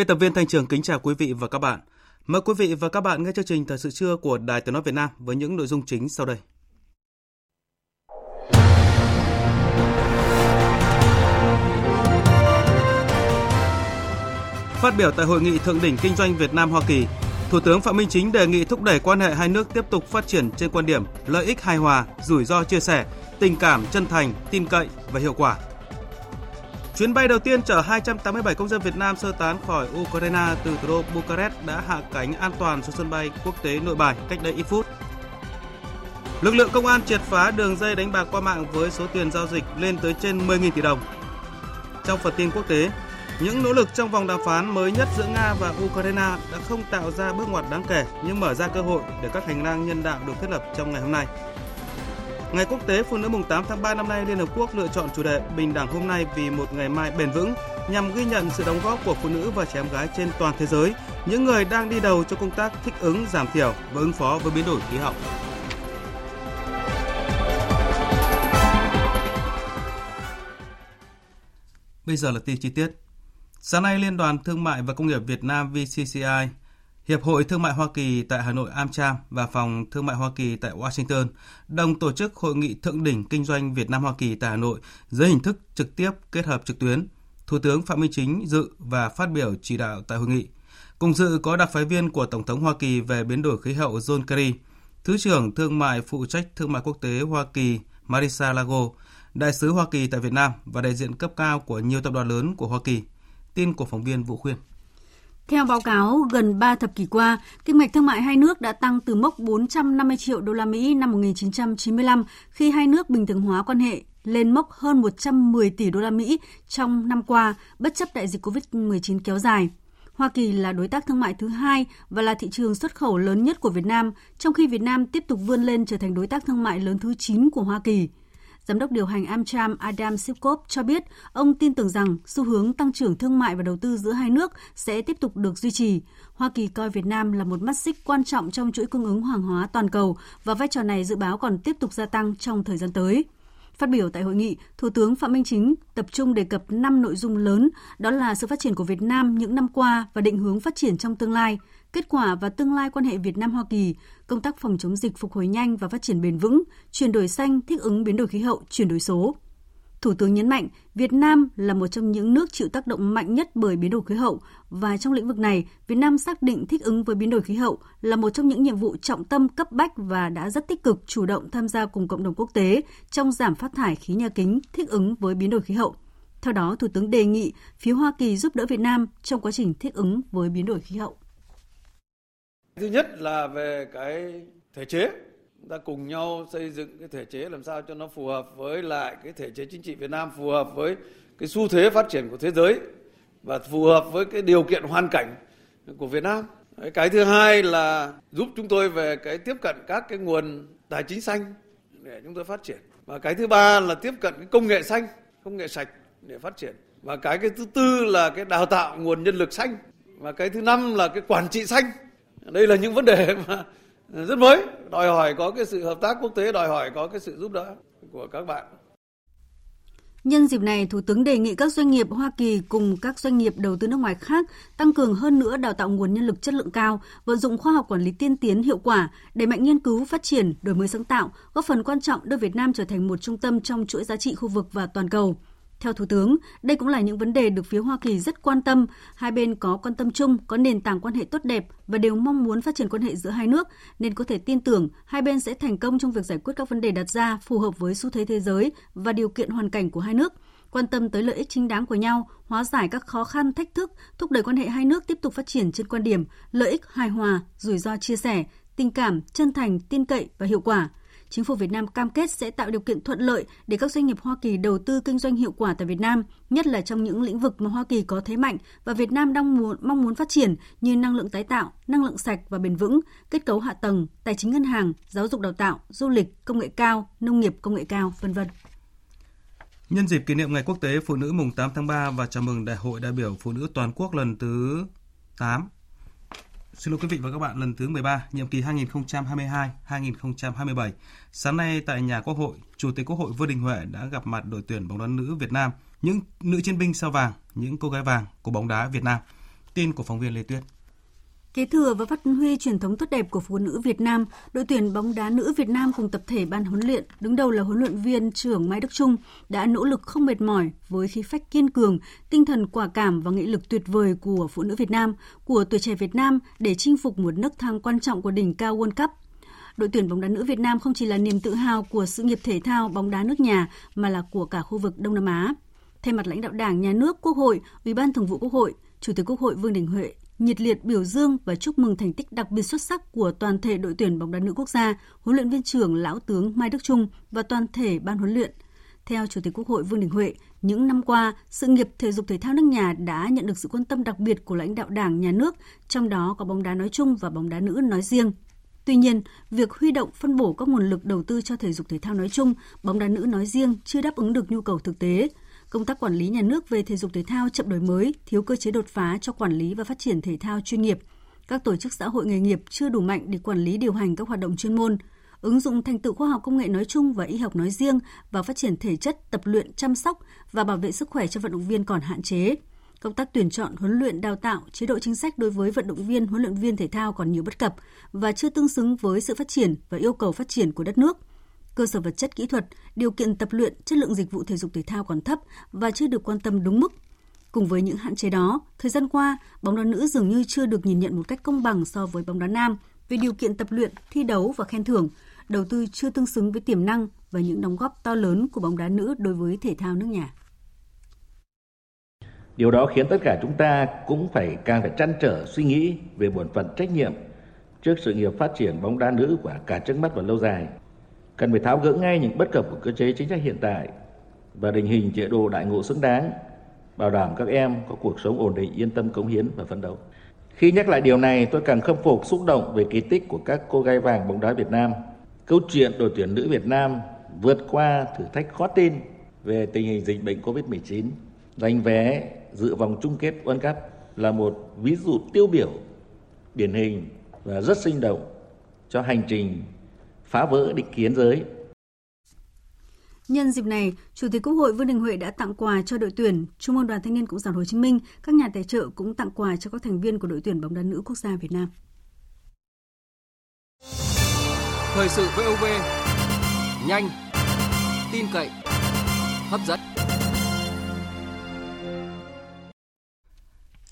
Biên tập viên Thanh Trường kính chào quý vị và các bạn. Mời quý vị và các bạn nghe chương trình Thời sự trưa của Đài Tiếng nói Việt Nam với những nội dung chính sau đây. Phát biểu tại hội nghị thượng đỉnh kinh doanh Việt Nam Hoa Kỳ, Thủ tướng Phạm Minh Chính đề nghị thúc đẩy quan hệ hai nước tiếp tục phát triển trên quan điểm lợi ích hài hòa, rủi ro chia sẻ, tình cảm chân thành, tin cậy và hiệu quả. Chuyến bay đầu tiên chở 287 công dân Việt Nam sơ tán khỏi Ukraine từ thủ đô Bucharest đã hạ cánh an toàn xuống sân bay quốc tế Nội Bài cách đây ít phút. Lực lượng công an triệt phá đường dây đánh bạc qua mạng với số tiền giao dịch lên tới trên 10.000 tỷ đồng. Trong phần tin quốc tế, những nỗ lực trong vòng đàm phán mới nhất giữa Nga và Ukraine đã không tạo ra bước ngoặt đáng kể nhưng mở ra cơ hội để các hành lang nhân đạo được thiết lập trong ngày hôm nay. Ngày Quốc tế Phụ nữ mùng 8 tháng 3 năm nay, Liên Hợp Quốc lựa chọn chủ đề Bình đẳng hôm nay vì một ngày mai bền vững nhằm ghi nhận sự đóng góp của phụ nữ và trẻ em gái trên toàn thế giới, những người đang đi đầu cho công tác thích ứng, giảm thiểu và ứng phó với biến đổi khí hậu. Bây giờ là tin chi tiết. Sáng nay, Liên đoàn Thương mại và Công nghiệp Việt Nam VCCI Hiệp hội Thương mại Hoa Kỳ tại Hà Nội AmCham và Phòng Thương mại Hoa Kỳ tại Washington đồng tổ chức hội nghị thượng đỉnh kinh doanh Việt Nam Hoa Kỳ tại Hà Nội dưới hình thức trực tiếp kết hợp trực tuyến. Thủ tướng Phạm Minh Chính dự và phát biểu chỉ đạo tại hội nghị. Cùng dự có đặc phái viên của Tổng thống Hoa Kỳ về biến đổi khí hậu John Kerry, Thứ trưởng Thương mại phụ trách Thương mại quốc tế Hoa Kỳ Marisa Lago, Đại sứ Hoa Kỳ tại Việt Nam và đại diện cấp cao của nhiều tập đoàn lớn của Hoa Kỳ. Tin của phóng viên Vũ Khuyên. Theo báo cáo, gần 3 thập kỷ qua, kinh mạch thương mại hai nước đã tăng từ mốc 450 triệu đô la Mỹ năm 1995 khi hai nước bình thường hóa quan hệ lên mốc hơn 110 tỷ đô la Mỹ trong năm qua, bất chấp đại dịch COVID-19 kéo dài. Hoa Kỳ là đối tác thương mại thứ hai và là thị trường xuất khẩu lớn nhất của Việt Nam, trong khi Việt Nam tiếp tục vươn lên trở thành đối tác thương mại lớn thứ 9 của Hoa Kỳ. Giám đốc điều hành Amcham Adam Sipkov cho biết ông tin tưởng rằng xu hướng tăng trưởng thương mại và đầu tư giữa hai nước sẽ tiếp tục được duy trì. Hoa Kỳ coi Việt Nam là một mắt xích quan trọng trong chuỗi cung ứng hàng hóa toàn cầu và vai trò này dự báo còn tiếp tục gia tăng trong thời gian tới. Phát biểu tại hội nghị, Thủ tướng Phạm Minh Chính tập trung đề cập 5 nội dung lớn, đó là sự phát triển của Việt Nam những năm qua và định hướng phát triển trong tương lai, kết quả và tương lai quan hệ Việt Nam Hoa Kỳ, công tác phòng chống dịch phục hồi nhanh và phát triển bền vững, chuyển đổi xanh, thích ứng biến đổi khí hậu, chuyển đổi số. Thủ tướng nhấn mạnh, Việt Nam là một trong những nước chịu tác động mạnh nhất bởi biến đổi khí hậu và trong lĩnh vực này, Việt Nam xác định thích ứng với biến đổi khí hậu là một trong những nhiệm vụ trọng tâm cấp bách và đã rất tích cực chủ động tham gia cùng cộng đồng quốc tế trong giảm phát thải khí nhà kính thích ứng với biến đổi khí hậu. Theo đó, Thủ tướng đề nghị phía Hoa Kỳ giúp đỡ Việt Nam trong quá trình thích ứng với biến đổi khí hậu. Thứ nhất là về cái thể chế chúng ta cùng nhau xây dựng cái thể chế làm sao cho nó phù hợp với lại cái thể chế chính trị Việt Nam phù hợp với cái xu thế phát triển của thế giới và phù hợp với cái điều kiện hoàn cảnh của Việt Nam. Cái thứ hai là giúp chúng tôi về cái tiếp cận các cái nguồn tài chính xanh để chúng tôi phát triển. Và cái thứ ba là tiếp cận cái công nghệ xanh, công nghệ sạch để phát triển. Và cái cái thứ tư là cái đào tạo nguồn nhân lực xanh. Và cái thứ năm là cái quản trị xanh. Đây là những vấn đề mà rất mới, đòi hỏi có cái sự hợp tác quốc tế, đòi hỏi có cái sự giúp đỡ của các bạn. Nhân dịp này, Thủ tướng đề nghị các doanh nghiệp Hoa Kỳ cùng các doanh nghiệp đầu tư nước ngoài khác tăng cường hơn nữa đào tạo nguồn nhân lực chất lượng cao, vận dụng khoa học quản lý tiên tiến hiệu quả, đẩy mạnh nghiên cứu, phát triển, đổi mới sáng tạo, góp phần quan trọng đưa Việt Nam trở thành một trung tâm trong chuỗi giá trị khu vực và toàn cầu. Theo Thủ tướng, đây cũng là những vấn đề được phía Hoa Kỳ rất quan tâm. Hai bên có quan tâm chung, có nền tảng quan hệ tốt đẹp và đều mong muốn phát triển quan hệ giữa hai nước, nên có thể tin tưởng hai bên sẽ thành công trong việc giải quyết các vấn đề đặt ra phù hợp với xu thế thế giới và điều kiện hoàn cảnh của hai nước. quan tâm tới lợi ích chính đáng của nhau, hóa giải các khó khăn, thách thức, thúc đẩy quan hệ hai nước tiếp tục phát triển trên quan điểm lợi ích hài hòa, rủi ro chia sẻ, tình cảm, chân thành, tin cậy và hiệu quả – chính phủ Việt Nam cam kết sẽ tạo điều kiện thuận lợi để các doanh nghiệp Hoa Kỳ đầu tư kinh doanh hiệu quả tại Việt Nam, nhất là trong những lĩnh vực mà Hoa Kỳ có thế mạnh và Việt Nam đang muốn, mong muốn phát triển như năng lượng tái tạo, năng lượng sạch và bền vững, kết cấu hạ tầng, tài chính ngân hàng, giáo dục đào tạo, du lịch, công nghệ cao, nông nghiệp công nghệ cao, vân vân. Nhân dịp kỷ niệm Ngày Quốc tế Phụ nữ mùng 8 tháng 3 và chào mừng Đại hội đại biểu Phụ nữ toàn quốc lần thứ 8 Xin lỗi quý vị và các bạn, lần thứ 13, nhiệm kỳ 2022-2027. Sáng nay tại nhà Quốc hội, Chủ tịch Quốc hội Vương Đình Huệ đã gặp mặt đội tuyển bóng đá nữ Việt Nam, những nữ chiến binh sao vàng, những cô gái vàng của bóng đá Việt Nam. Tin của phóng viên Lê Tuyết. Kế thừa và phát huy truyền thống tốt đẹp của phụ nữ Việt Nam, đội tuyển bóng đá nữ Việt Nam cùng tập thể ban huấn luyện, đứng đầu là huấn luyện viên trưởng Mai Đức Trung, đã nỗ lực không mệt mỏi với khí phách kiên cường, tinh thần quả cảm và nghị lực tuyệt vời của phụ nữ Việt Nam, của tuổi trẻ Việt Nam để chinh phục một nấc thang quan trọng của đỉnh cao World Cup. Đội tuyển bóng đá nữ Việt Nam không chỉ là niềm tự hào của sự nghiệp thể thao bóng đá nước nhà mà là của cả khu vực Đông Nam Á. Thay mặt lãnh đạo Đảng, Nhà nước, Quốc hội, Ủy ban Thường vụ Quốc hội, Chủ tịch Quốc hội Vương Đình Huệ nhiệt liệt biểu dương và chúc mừng thành tích đặc biệt xuất sắc của toàn thể đội tuyển bóng đá nữ quốc gia, huấn luyện viên trưởng lão tướng Mai Đức Trung và toàn thể ban huấn luyện. Theo Chủ tịch Quốc hội Vương Đình Huệ, những năm qua, sự nghiệp thể dục thể thao nước nhà đã nhận được sự quan tâm đặc biệt của lãnh đạo Đảng, Nhà nước, trong đó có bóng đá nói chung và bóng đá nữ nói riêng. Tuy nhiên, việc huy động phân bổ các nguồn lực đầu tư cho thể dục thể thao nói chung, bóng đá nữ nói riêng chưa đáp ứng được nhu cầu thực tế, công tác quản lý nhà nước về thể dục thể thao chậm đổi mới, thiếu cơ chế đột phá cho quản lý và phát triển thể thao chuyên nghiệp. Các tổ chức xã hội nghề nghiệp chưa đủ mạnh để quản lý điều hành các hoạt động chuyên môn, ứng dụng thành tựu khoa học công nghệ nói chung và y học nói riêng vào phát triển thể chất, tập luyện, chăm sóc và bảo vệ sức khỏe cho vận động viên còn hạn chế. Công tác tuyển chọn, huấn luyện, đào tạo, chế độ chính sách đối với vận động viên, huấn luyện viên thể thao còn nhiều bất cập và chưa tương xứng với sự phát triển và yêu cầu phát triển của đất nước – cơ sở vật chất kỹ thuật, điều kiện tập luyện, chất lượng dịch vụ thể dục thể thao còn thấp và chưa được quan tâm đúng mức. Cùng với những hạn chế đó, thời gian qua, bóng đá nữ dường như chưa được nhìn nhận một cách công bằng so với bóng đá nam về điều kiện tập luyện, thi đấu và khen thưởng, đầu tư chưa tương xứng với tiềm năng và những đóng góp to lớn của bóng đá nữ đối với thể thao nước nhà. Điều đó khiến tất cả chúng ta cũng phải càng phải trăn trở suy nghĩ về bổn phận trách nhiệm trước sự nghiệp phát triển bóng đá nữ của cả trước mắt và lâu dài cần phải tháo gỡ ngay những bất cập của cơ chế chính sách hiện tại và định hình chế độ đại ngộ xứng đáng, bảo đảm các em có cuộc sống ổn định, yên tâm cống hiến và phấn đấu. Khi nhắc lại điều này, tôi càng khâm phục xúc động về kỳ tích của các cô gái vàng bóng đá Việt Nam. Câu chuyện đội tuyển nữ Việt Nam vượt qua thử thách khó tin về tình hình dịch bệnh COVID-19, giành vé dự vòng chung kết World Cup là một ví dụ tiêu biểu, điển hình và rất sinh động cho hành trình phá vỡ định kiến giới. Nhân dịp này, Chủ tịch Quốc hội Vương Đình Huệ đã tặng quà cho đội tuyển, Trung ương Đoàn Thanh niên Cộng sản Hồ Chí Minh, các nhà tài trợ cũng tặng quà cho các thành viên của đội tuyển bóng đá nữ quốc gia Việt Nam. Thời sự VOV, nhanh, tin cậy, hấp dẫn.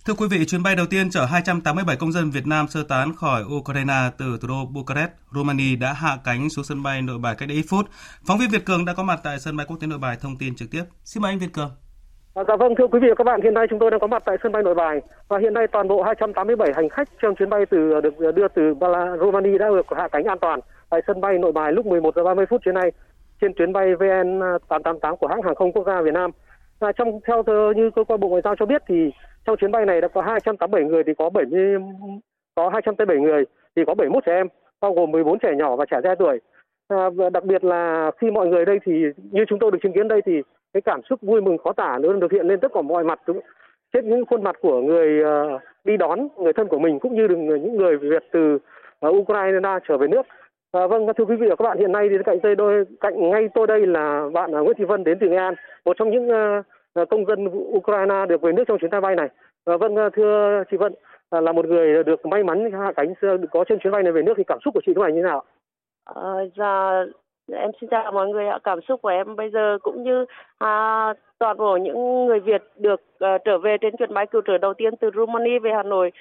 Thưa quý vị, chuyến bay đầu tiên chở 287 công dân Việt Nam sơ tán khỏi Ukraine từ thủ đô Bucharest, Romania đã hạ cánh xuống sân bay Nội Bài cách đây ít phút. Phóng viên Việt Cường đã có mặt tại sân bay quốc tế Nội Bài thông tin trực tiếp. Xin mời anh Việt Cường. À, dạ vâng, thưa quý vị và các bạn, hiện nay chúng tôi đang có mặt tại sân bay Nội Bài và hiện nay toàn bộ 287 hành khách trong chuyến bay từ được đưa từ Romania đã được hạ cánh an toàn tại sân bay Nội Bài lúc 11 giờ 30 phút chiều nay trên chuyến bay VN 888 của hãng hàng không quốc gia Việt Nam. Và trong theo như cơ quan Bộ Ngoại giao cho biết thì trong chuyến bay này đã có 287 người thì có 70 có 287 người thì có 71 trẻ em, bao gồm 14 trẻ nhỏ và trẻ ra tuổi. À, đặc biệt là khi mọi người đây thì như chúng tôi được chứng kiến đây thì cái cảm xúc vui mừng khó tả nữa được hiện lên tất cả mọi mặt trên những khuôn mặt của người uh, đi đón người thân của mình cũng như những người Việt từ uh, Ukraine trở về nước. À, vâng, thưa quý vị và các bạn, hiện nay thì cạnh tôi đôi cạnh ngay tôi đây là bạn à, Nguyễn Thị Vân đến từ Nghệ An, một trong những uh, công dân Ukraine được về nước trong chuyến bay này. À, vâng, thưa chị Vân, à, là một người được may mắn hạ cánh có trên chuyến bay này về nước thì cảm xúc của chị lúc này như thế nào? À, dạ, em xin chào mọi người ạ. Cảm xúc của em bây giờ cũng như à, toàn bộ những người Việt được uh, trở về trên chuyến bay cứu trợ đầu tiên từ Romania về Hà Nội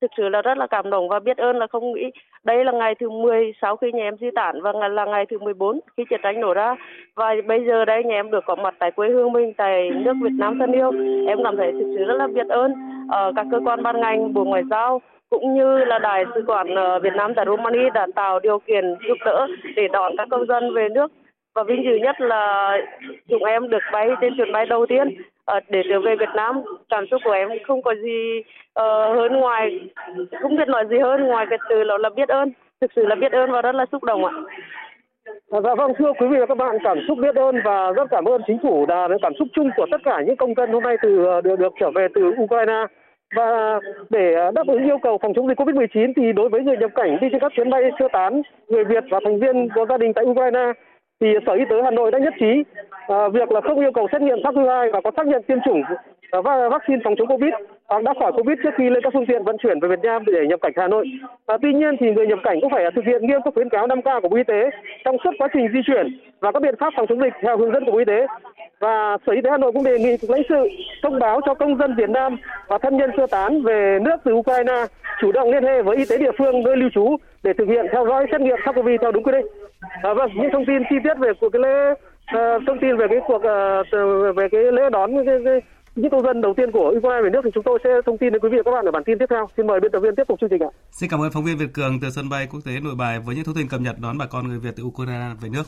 thực sự là rất là cảm động và biết ơn là không nghĩ đây là ngày thứ 10 sau khi nhà em di tản và là ngày thứ 14 khi chiến tranh nổ ra. Và bây giờ đây nhà em được có mặt tại quê hương mình, tại nước Việt Nam thân yêu. Em cảm thấy thực sự rất là biết ơn ở các cơ quan ban ngành, bộ ngoại giao, cũng như là đại sứ quán ờ, Việt Nam tại Romania đã tạo điều kiện giúp đỡ để đón các công dân về nước. Và vinh dự nhất là chúng em được bay trên chuyến bay đầu tiên. Ờ, để trở về Việt Nam cảm xúc của em không có gì uh, hơn ngoài không biết nói gì hơn ngoài cái từ là, là biết ơn thực sự là biết ơn và rất là xúc động ạ. À, dạ vâng thưa quý vị và các bạn cảm xúc biết ơn và rất cảm ơn chính phủ đã cảm xúc chung của tất cả những công dân hôm nay từ ờ, được, được trở về từ Ukraine. Và để đáp ứng yêu cầu phòng chống dịch Covid-19 thì đối với người nhập cảnh đi trên các chuyến bay sơ tán người Việt và thành viên của gia đình tại Ukraine thì Sở Y tế Hà Nội đã nhất trí à, việc là không yêu cầu xét nghiệm SARS-CoV-2 và có xác nhận tiêm chủng ờ, và vaccine phòng chống Covid hoặc đã khỏi Covid trước khi lên các phương tiện vận chuyển về Việt Nam để nhập cảnh Hà Nội. À, tuy nhiên thì người nhập cảnh cũng phải thực hiện nghiêm các khuyến cáo 5K của Bộ Y tế trong suốt quá trình di chuyển và các biện pháp phòng chống dịch theo hướng dẫn của Bộ Y tế. Và Sở Y tế Hà Nội cũng đề nghị cục lãnh sự thông báo cho công dân Việt Nam và thân nhân sơ tán về nước từ Ukraine chủ động liên hệ với y tế địa phương nơi lưu trú để thực hiện theo dõi xét nghiệm SARS-CoV theo đúng quy định. À, vâng, những thông tin chi tiết về cuộc cái lễ Ờ, thông tin về cái cuộc uh, về cái lễ đón cái, cái, những công dân đầu tiên của Ukraine về nước thì chúng tôi sẽ thông tin đến quý vị và các bạn ở bản tin tiếp theo. Xin mời biên tập viên tiếp tục chương trình ạ. Xin cảm ơn phóng viên Việt Cường từ sân bay quốc tế Nội Bài với những thông tin cập nhật đón bà con người Việt từ Ukraine về nước.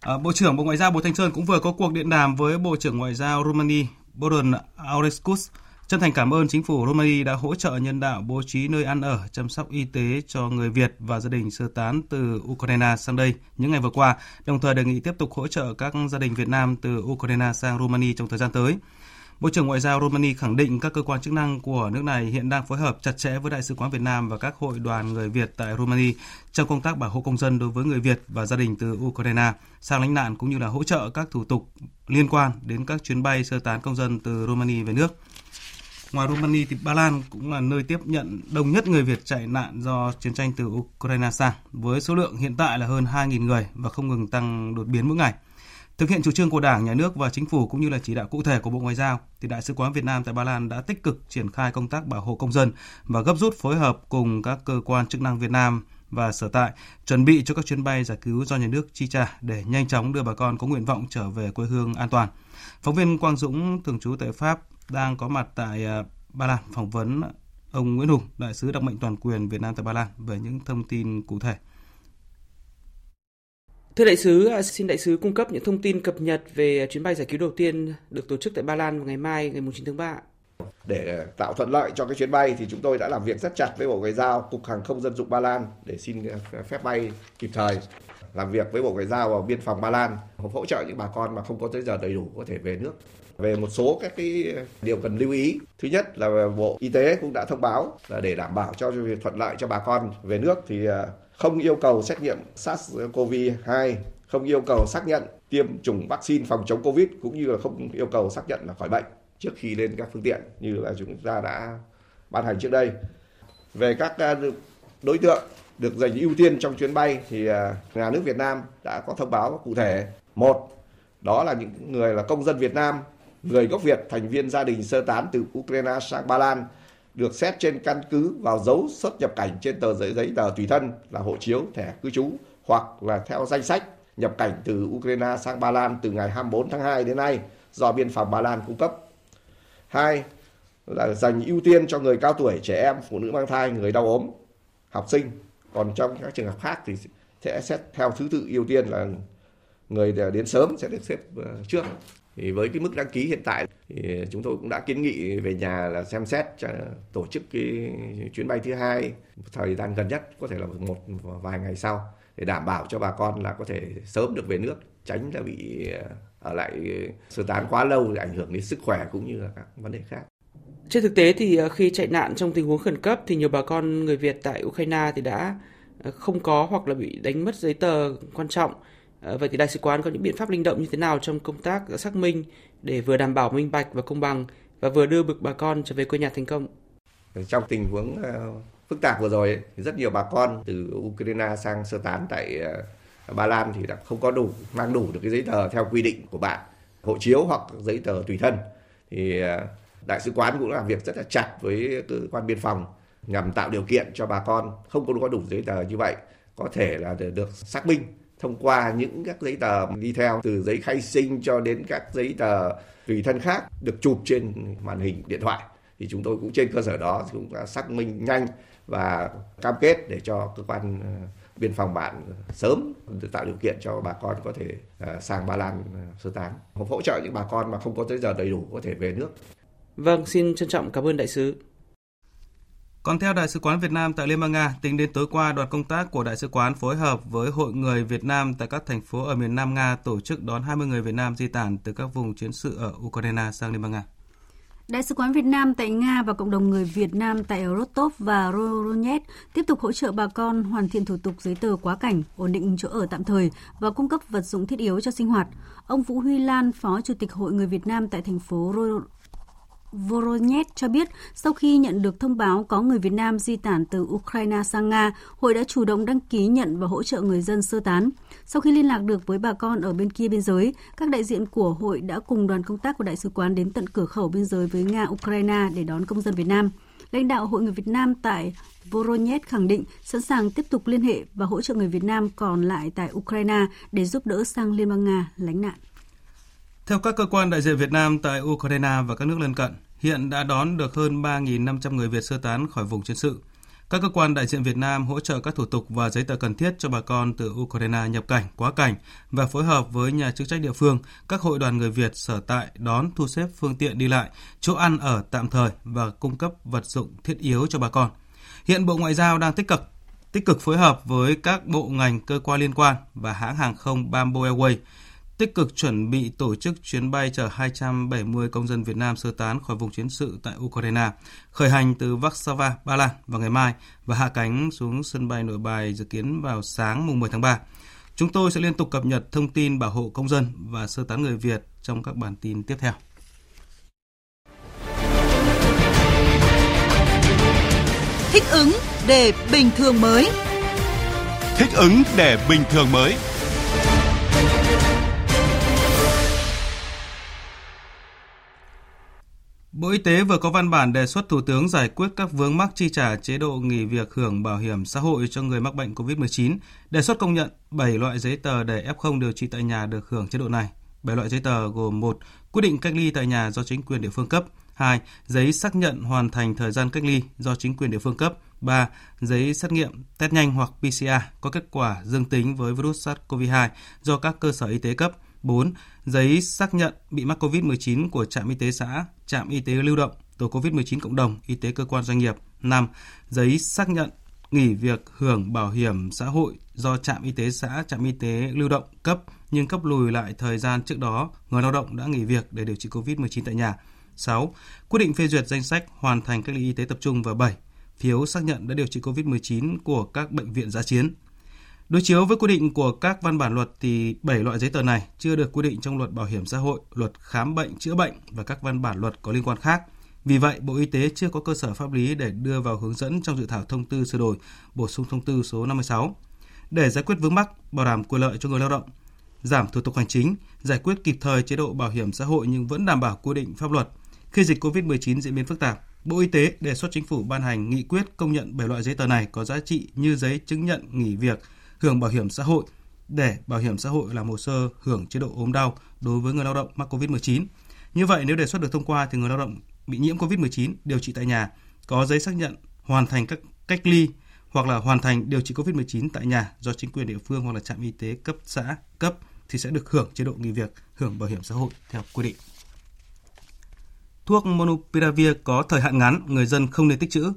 À, Bộ trưởng Bộ Ngoại giao Bùi Thanh Sơn cũng vừa có cuộc điện đàm với Bộ trưởng Ngoại giao Romania Boron Aurescus Chân thành cảm ơn chính phủ Romania đã hỗ trợ nhân đạo bố trí nơi ăn ở, chăm sóc y tế cho người Việt và gia đình sơ tán từ Ukraine sang đây những ngày vừa qua, đồng thời đề nghị tiếp tục hỗ trợ các gia đình Việt Nam từ Ukraine sang Romania trong thời gian tới. Bộ trưởng Ngoại giao Romania khẳng định các cơ quan chức năng của nước này hiện đang phối hợp chặt chẽ với Đại sứ quán Việt Nam và các hội đoàn người Việt tại Romania trong công tác bảo hộ công dân đối với người Việt và gia đình từ Ukraine sang lánh nạn cũng như là hỗ trợ các thủ tục liên quan đến các chuyến bay sơ tán công dân từ Romania về nước. Ngoài Romania thì Ba Lan cũng là nơi tiếp nhận đông nhất người Việt chạy nạn do chiến tranh từ Ukraine sang, với số lượng hiện tại là hơn 2.000 người và không ngừng tăng đột biến mỗi ngày. Thực hiện chủ trương của Đảng, Nhà nước và Chính phủ cũng như là chỉ đạo cụ thể của Bộ Ngoại giao, thì Đại sứ quán Việt Nam tại Ba Lan đã tích cực triển khai công tác bảo hộ công dân và gấp rút phối hợp cùng các cơ quan chức năng Việt Nam và sở tại chuẩn bị cho các chuyến bay giải cứu do nhà nước chi trả để nhanh chóng đưa bà con có nguyện vọng trở về quê hương an toàn. Phóng viên Quang Dũng thường trú tại Pháp đang có mặt tại à, Ba Lan phỏng vấn ông Nguyễn Hùng, đại sứ đặc mệnh toàn quyền Việt Nam tại Ba Lan về những thông tin cụ thể. Thưa đại sứ, à, xin đại sứ cung cấp những thông tin cập nhật về chuyến bay giải cứu đầu tiên được tổ chức tại Ba Lan vào ngày mai, ngày 9 tháng 3. Để tạo thuận lợi cho cái chuyến bay thì chúng tôi đã làm việc rất chặt với Bộ Ngoại giao, Cục Hàng không Dân dụng Ba Lan để xin à, phép bay kịp thời. Làm việc với Bộ Ngoại giao và Biên phòng Ba Lan hỗ trợ những bà con mà không có giấy tờ đầy đủ có thể về nước về một số các cái điều cần lưu ý. Thứ nhất là Bộ Y tế cũng đã thông báo là để đảm bảo cho việc thuận lợi cho bà con về nước thì à, không yêu cầu xét nghiệm SARS-CoV-2, không yêu cầu xác nhận tiêm chủng vaccine phòng chống Covid cũng như là không yêu cầu xác nhận là khỏi bệnh trước khi lên các phương tiện như là chúng ta đã ban hành trước đây. Về các à, đối tượng được dành ưu tiên trong chuyến bay thì à, nhà nước Việt Nam đã có thông báo cụ thể. Một, đó là những người là công dân Việt Nam người gốc Việt thành viên gia đình sơ tán từ Ukraine sang Ba Lan được xét trên căn cứ vào dấu xuất nhập cảnh trên tờ giấy giấy tờ tùy thân là hộ chiếu, thẻ cư trú hoặc là theo danh sách nhập cảnh từ Ukraine sang Ba Lan từ ngày 24 tháng 2 đến nay do biên phòng Ba Lan cung cấp. Hai là dành ưu tiên cho người cao tuổi, trẻ em, phụ nữ mang thai, người đau ốm, học sinh. Còn trong các trường hợp khác thì sẽ xét theo thứ tự ưu tiên là người đến sớm sẽ được xếp ờ, trước thì với cái mức đăng ký hiện tại thì chúng tôi cũng đã kiến nghị về nhà là xem xét cho tổ chức cái chuyến bay thứ hai thời gian gần nhất, có thể là một vài ngày sau, để đảm bảo cho bà con là có thể sớm được về nước, tránh là bị à, ở lại sơ tán quá lâu để ảnh hưởng đến sức khỏe cũng như là các vấn đề khác. Trên thực tế thì à, khi chạy nạn trong tình huống khẩn cấp thì nhiều bà con người Việt tại Ukraine thì đã không có hoặc là bị đánh mất giấy tờ quan trọng Ờ, vậy thì đại sứ quán có những biện pháp linh động như thế nào trong công tác xác minh để vừa đảm bảo minh bạch và công bằng và vừa đưa bực bà con trở về quê nhà thành công? Trong tình huống ờ, phức tạp vừa rồi thì rất nhiều bà con từ Ukraine sang sơ tán tại ờ, Ba Lan thì đã không có đủ, mang đủ được cái giấy tờ theo quy định của bạn, hộ chiếu hoặc giấy tờ tùy thân thì đại sứ quán cũng làm việc rất là chặt với cơ quan biên phòng nhằm tạo điều kiện cho bà con không có đủ giấy tờ như vậy, có thể là được xác minh thông qua những các giấy tờ đi theo từ giấy khai sinh cho đến các giấy tờ tùy thân khác được chụp trên màn hình điện thoại thì chúng tôi cũng trên cơ sở đó chúng ta xác minh nhanh và cam kết để cho cơ quan ờ, biên phòng bạn sớm tạo điều kiện cho bà con có thể ờ, sang Ba Lan ờ, sơ tán, hỗ trợ những bà con mà không có giấy tờ đầy đủ có thể về nước. Vâng, xin trân trọng cảm ơn đại sứ. Còn theo Đại sứ quán Việt Nam tại Liên bang Nga, tính đến tối qua, đoàn công tác của Đại sứ quán phối hợp với Hội người Việt Nam tại các thành phố ở miền Nam Nga tổ chức đón 20 người Việt Nam di tản từ các vùng chiến sự ở Ukraine sang Liên bang Nga. Đại sứ quán Việt Nam tại Nga và cộng đồng người Việt Nam tại Rostov và Voronezh tiếp tục hỗ trợ bà con hoàn thiện thủ tục giấy tờ quá cảnh, ổn định chỗ ở tạm thời và cung cấp vật dụng thiết yếu cho sinh hoạt. Ông Vũ Huy Lan, Phó Chủ tịch Hội người Việt Nam tại thành phố Voronezh cho biết sau khi nhận được thông báo có người Việt Nam di tản từ Ukraine sang Nga, hội đã chủ động đăng ký nhận và hỗ trợ người dân sơ tán. Sau khi liên lạc được với bà con ở bên kia biên giới, các đại diện của hội đã cùng đoàn công tác của đại sứ quán đến tận cửa khẩu biên giới với Nga Ukraine để đón công dân Việt Nam. Lãnh đạo Hội người Việt Nam tại Voronezh khẳng định sẵn sàng tiếp tục liên hệ và hỗ trợ người Việt Nam còn lại tại Ukraine để giúp đỡ sang Liên bang Nga lánh nạn. Theo các cơ quan đại diện Việt Nam tại Ukraine và các nước lân cận, hiện đã đón được hơn 3.500 người Việt sơ tán khỏi vùng chiến sự. Các cơ quan đại diện Việt Nam hỗ trợ các thủ tục và giấy tờ cần thiết cho bà con từ Ukraine nhập cảnh, quá cảnh và phối hợp với nhà chức trách địa phương, các hội đoàn người Việt sở tại đón thu xếp phương tiện đi lại, chỗ ăn ở tạm thời và cung cấp vật dụng thiết yếu cho bà con. Hiện Bộ Ngoại giao đang tích cực tích cực phối hợp với các bộ ngành cơ quan liên quan và hãng hàng không Bamboo Airways tích cực chuẩn bị tổ chức chuyến bay chở 270 công dân Việt Nam sơ tán khỏi vùng chiến sự tại Ukraine, khởi hành từ Warsaw, Ba Lan vào ngày mai và hạ cánh xuống sân bay nội bài dự kiến vào sáng mùng 10 tháng 3. Chúng tôi sẽ liên tục cập nhật thông tin bảo hộ công dân và sơ tán người Việt trong các bản tin tiếp theo. Thích ứng để bình thường mới. Thích ứng để bình thường mới. Bộ Y tế vừa có văn bản đề xuất Thủ tướng giải quyết các vướng mắc chi trả chế độ nghỉ việc hưởng bảo hiểm xã hội cho người mắc bệnh COVID-19, đề xuất công nhận 7 loại giấy tờ để F0 điều trị tại nhà được hưởng chế độ này. 7 loại giấy tờ gồm 1. Quyết định cách ly tại nhà do chính quyền địa phương cấp. 2. Giấy xác nhận hoàn thành thời gian cách ly do chính quyền địa phương cấp. 3. Giấy xét nghiệm test nhanh hoặc PCR có kết quả dương tính với virus SARS-CoV-2 do các cơ sở y tế cấp. 4. Giấy xác nhận bị mắc COVID-19 của trạm y tế xã, trạm y tế lưu động, tổ COVID-19 cộng đồng, y tế cơ quan doanh nghiệp. 5. Giấy xác nhận nghỉ việc hưởng bảo hiểm xã hội do trạm y tế xã, trạm y tế lưu động cấp nhưng cấp lùi lại thời gian trước đó người lao động đã nghỉ việc để điều trị COVID-19 tại nhà. 6. Quyết định phê duyệt danh sách hoàn thành cách ly y tế tập trung và 7. Phiếu xác nhận đã điều trị COVID-19 của các bệnh viện giã chiến. Đối chiếu với quy định của các văn bản luật thì 7 loại giấy tờ này chưa được quy định trong luật bảo hiểm xã hội, luật khám bệnh chữa bệnh và các văn bản luật có liên quan khác. Vì vậy, Bộ Y tế chưa có cơ sở pháp lý để đưa vào hướng dẫn trong dự thảo thông tư sửa đổi, bổ sung thông tư số 56. Để giải quyết vướng mắc, bảo đảm quyền lợi cho người lao động, giảm thủ tục hành chính, giải quyết kịp thời chế độ bảo hiểm xã hội nhưng vẫn đảm bảo quy định pháp luật. Khi dịch COVID-19 diễn biến phức tạp, Bộ Y tế đề xuất chính phủ ban hành nghị quyết công nhận 7 loại giấy tờ này có giá trị như giấy chứng nhận nghỉ việc, hưởng bảo hiểm xã hội để bảo hiểm xã hội làm hồ sơ hưởng chế độ ốm đau đối với người lao động mắc COVID-19. Như vậy nếu đề xuất được thông qua thì người lao động bị nhiễm COVID-19 điều trị tại nhà có giấy xác nhận hoàn thành các cách ly hoặc là hoàn thành điều trị COVID-19 tại nhà do chính quyền địa phương hoặc là trạm y tế cấp xã cấp thì sẽ được hưởng chế độ nghỉ việc, hưởng bảo hiểm xã hội theo quy định. Thuốc Monopiravir có thời hạn ngắn, người dân không nên tích trữ.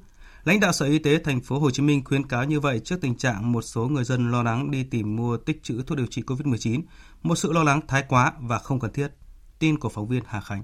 Lãnh đạo Sở Y tế thành phố Hồ Chí Minh khuyến cáo như vậy trước tình trạng một số người dân lo lắng đi tìm mua tích trữ thuốc điều trị COVID-19, một sự lo lắng thái quá và không cần thiết. Tin của phóng viên Hà Khánh.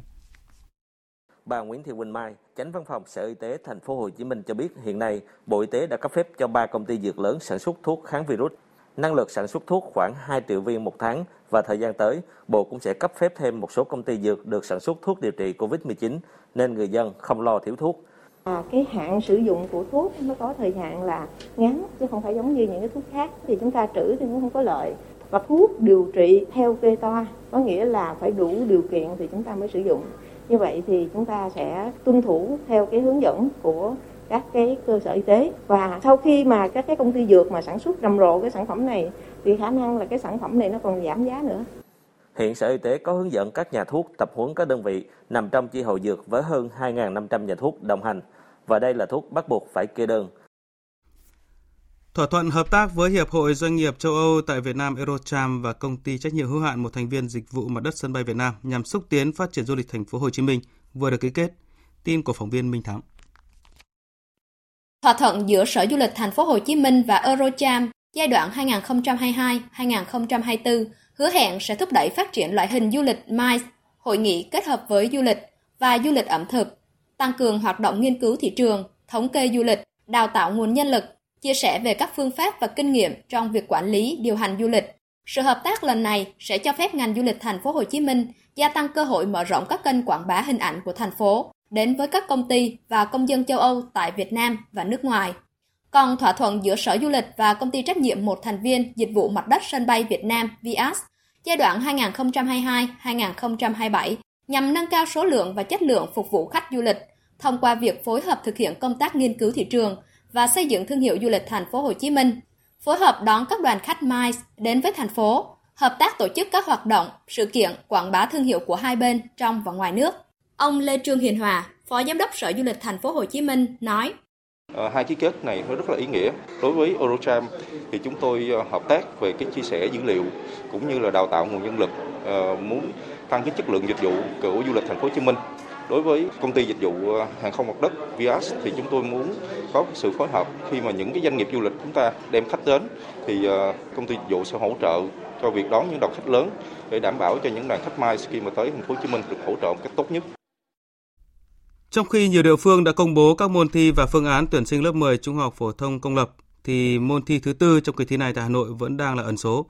Bà Nguyễn Thị Quỳnh Mai, Chánh Văn phòng Sở Y tế thành phố Hồ Chí Minh cho biết hiện nay Bộ Y tế đã cấp phép cho ba công ty dược lớn sản xuất thuốc kháng virus. Năng lực sản xuất thuốc khoảng 2 triệu viên một tháng và thời gian tới, Bộ cũng sẽ cấp phép thêm một số công ty dược được sản xuất thuốc điều trị COVID-19 nên người dân không lo thiếu thuốc. À, cái hạn sử dụng của thuốc nó có thời hạn là ngắn chứ không phải giống như những cái thuốc khác. Thì chúng ta trữ thì cũng không có lợi. Và thuốc điều trị theo kê toa có nghĩa là phải đủ điều kiện thì chúng ta mới sử dụng. Như vậy thì chúng ta sẽ tuân thủ theo cái hướng dẫn của các cái cơ sở y tế. Và sau khi mà các cái công ty dược mà sản xuất rầm rộ cái sản phẩm này thì khả năng là cái sản phẩm này nó còn giảm giá nữa. Hiện Sở Y tế có hướng dẫn các nhà thuốc tập huấn các đơn vị nằm trong chi hội dược với hơn 2.500 nhà thuốc đồng hành và đây là thuốc bắt buộc phải kê đơn. Thỏa thuận hợp tác với Hiệp hội Doanh nghiệp châu Âu tại Việt Nam Eurotram và công ty trách nhiệm hữu hạn một thành viên dịch vụ mặt đất sân bay Việt Nam nhằm xúc tiến phát triển du lịch thành phố Hồ Chí Minh vừa được ký kết. Tin của phóng viên Minh Thắng. Thỏa thuận giữa Sở Du lịch thành phố Hồ Chí Minh và Eurotram giai đoạn 2022-2024 hứa hẹn sẽ thúc đẩy phát triển loại hình du lịch MICE, hội nghị kết hợp với du lịch và du lịch ẩm thực, tăng cường hoạt động nghiên cứu thị trường, thống kê du lịch, đào tạo nguồn nhân lực, chia sẻ về các phương pháp và kinh nghiệm trong việc quản lý, điều hành du lịch. Sự hợp tác lần này sẽ cho phép ngành du lịch thành phố Hồ Chí Minh gia tăng cơ hội mở rộng các kênh quảng bá hình ảnh của thành phố đến với các công ty và công dân châu Âu tại Việt Nam và nước ngoài. Còn thỏa thuận giữa Sở Du lịch và công ty trách nhiệm một thành viên dịch vụ mặt đất sân bay Việt Nam VIAS giai đoạn 2022-2027 nhằm nâng cao số lượng và chất lượng phục vụ khách du lịch thông qua việc phối hợp thực hiện công tác nghiên cứu thị trường và xây dựng thương hiệu du lịch thành phố Hồ Chí Minh, phối hợp đón các đoàn khách MICE đến với thành phố, hợp tác tổ chức các hoạt động, sự kiện quảng bá thương hiệu của hai bên trong và ngoài nước. Ông Lê Trương Hiền Hòa, Phó Giám đốc Sở Du lịch thành phố Hồ Chí Minh nói: Ờ, hai ký kết này nó rất là ý nghĩa. Đối với Eurotram thì chúng tôi ờ, hợp tác về cái chia sẻ dữ liệu cũng như là đào tạo nguồn nhân lực, ờ, muốn tăng cái chất lượng dịch vụ của du lịch thành phố Hồ Chí Minh. Đối với công ty dịch vụ hàng không mặt đất Vias thì chúng tôi muốn có sự phối hợp khi mà những cái doanh nghiệp du lịch chúng ta đem khách đến thì công ty dịch vụ sẽ hỗ trợ cho việc đón những đoàn khách lớn để đảm bảo cho những đoàn khách mai khi mà tới thành phố Hồ Chí Minh được hỗ trợ một cách tốt nhất. Trong khi nhiều địa phương đã công bố các môn thi và phương án tuyển sinh lớp 10 trung học phổ thông công lập, thì môn thi thứ tư trong kỳ thi này tại Hà Nội vẫn đang là ẩn số.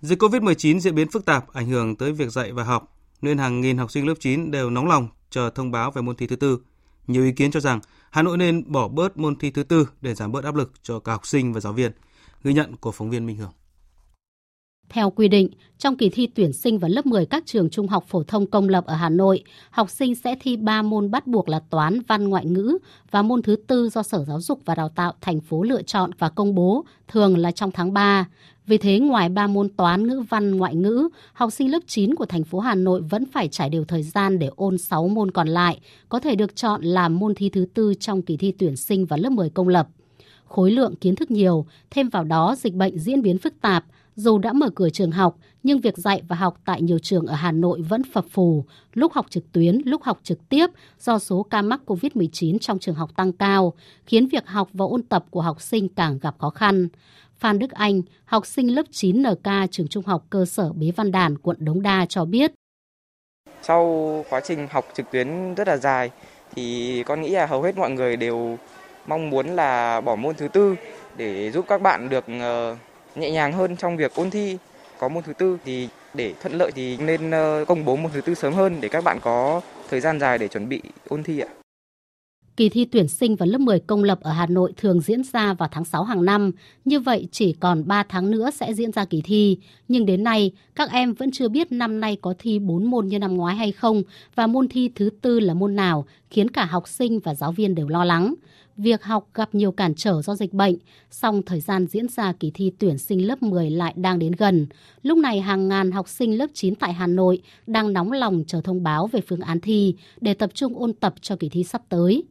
Dịch COVID-19 diễn biến phức tạp ảnh hưởng tới việc dạy và học, nên hàng nghìn học sinh lớp 9 đều nóng lòng chờ thông báo về môn thi thứ tư. Nhiều ý kiến cho rằng Hà Nội nên bỏ bớt môn thi thứ tư để giảm bớt áp lực cho cả học sinh và giáo viên. Ghi nhận của phóng viên Minh Hưởng. Theo quy định, trong kỳ thi tuyển sinh vào lớp 10 các trường trung học phổ thông công lập ở Hà Nội, học sinh sẽ thi 3 môn bắt buộc là toán, văn, ngoại ngữ và môn thứ tư do Sở Giáo dục và Đào tạo thành phố lựa chọn và công bố, thường là trong tháng 3. Vì thế, ngoài 3 môn toán, ngữ văn, ngoại ngữ, học sinh lớp 9 của thành phố Hà Nội vẫn phải trải đều thời gian để ôn 6 môn còn lại, có thể được chọn làm môn thi thứ tư trong kỳ thi tuyển sinh vào lớp 10 công lập. Khối lượng kiến thức nhiều, thêm vào đó dịch bệnh diễn biến phức tạp – dù đã mở cửa trường học, nhưng việc dạy và học tại nhiều trường ở Hà Nội vẫn phập phù, lúc học trực tuyến, lúc học trực tiếp do số ca mắc COVID-19 trong trường học tăng cao, khiến việc học và ôn tập của học sinh càng gặp khó khăn. Phan Đức Anh, học sinh lớp 9 NK trường trung học cơ sở Bế Văn Đàn, quận Đống Đa cho biết. Sau quá trình học trực tuyến rất là dài, thì con nghĩ là hầu hết mọi người đều mong muốn là bỏ môn thứ tư để giúp các bạn được ờ, nhẹ nhàng hơn trong việc ôn thi. Có môn thứ tư thì để thuận lợi thì nên ờ, công bố môn thứ tư sớm hơn để các bạn có thời gian dài để chuẩn bị ôn thi ạ. Kỳ thi tuyển sinh vào lớp 10 công lập ở Hà Nội thường diễn ra vào tháng 6 hàng năm. Như vậy chỉ còn 3 tháng nữa sẽ diễn ra kỳ thi. Nhưng đến nay, các em vẫn chưa biết năm nay có thi 4 môn như năm ngoái hay không và môn thi thứ tư là môn nào, khiến cả học sinh và giáo viên đều lo lắng việc học gặp nhiều cản trở do dịch bệnh, song thời gian diễn ra kỳ thi tuyển sinh lớp 10 lại đang đến gần. Lúc này hàng ngàn học sinh lớp 9 tại Hà Nội đang nóng lòng chờ thông báo về phương án thi để tập trung ôn tập cho kỳ thi sắp tới.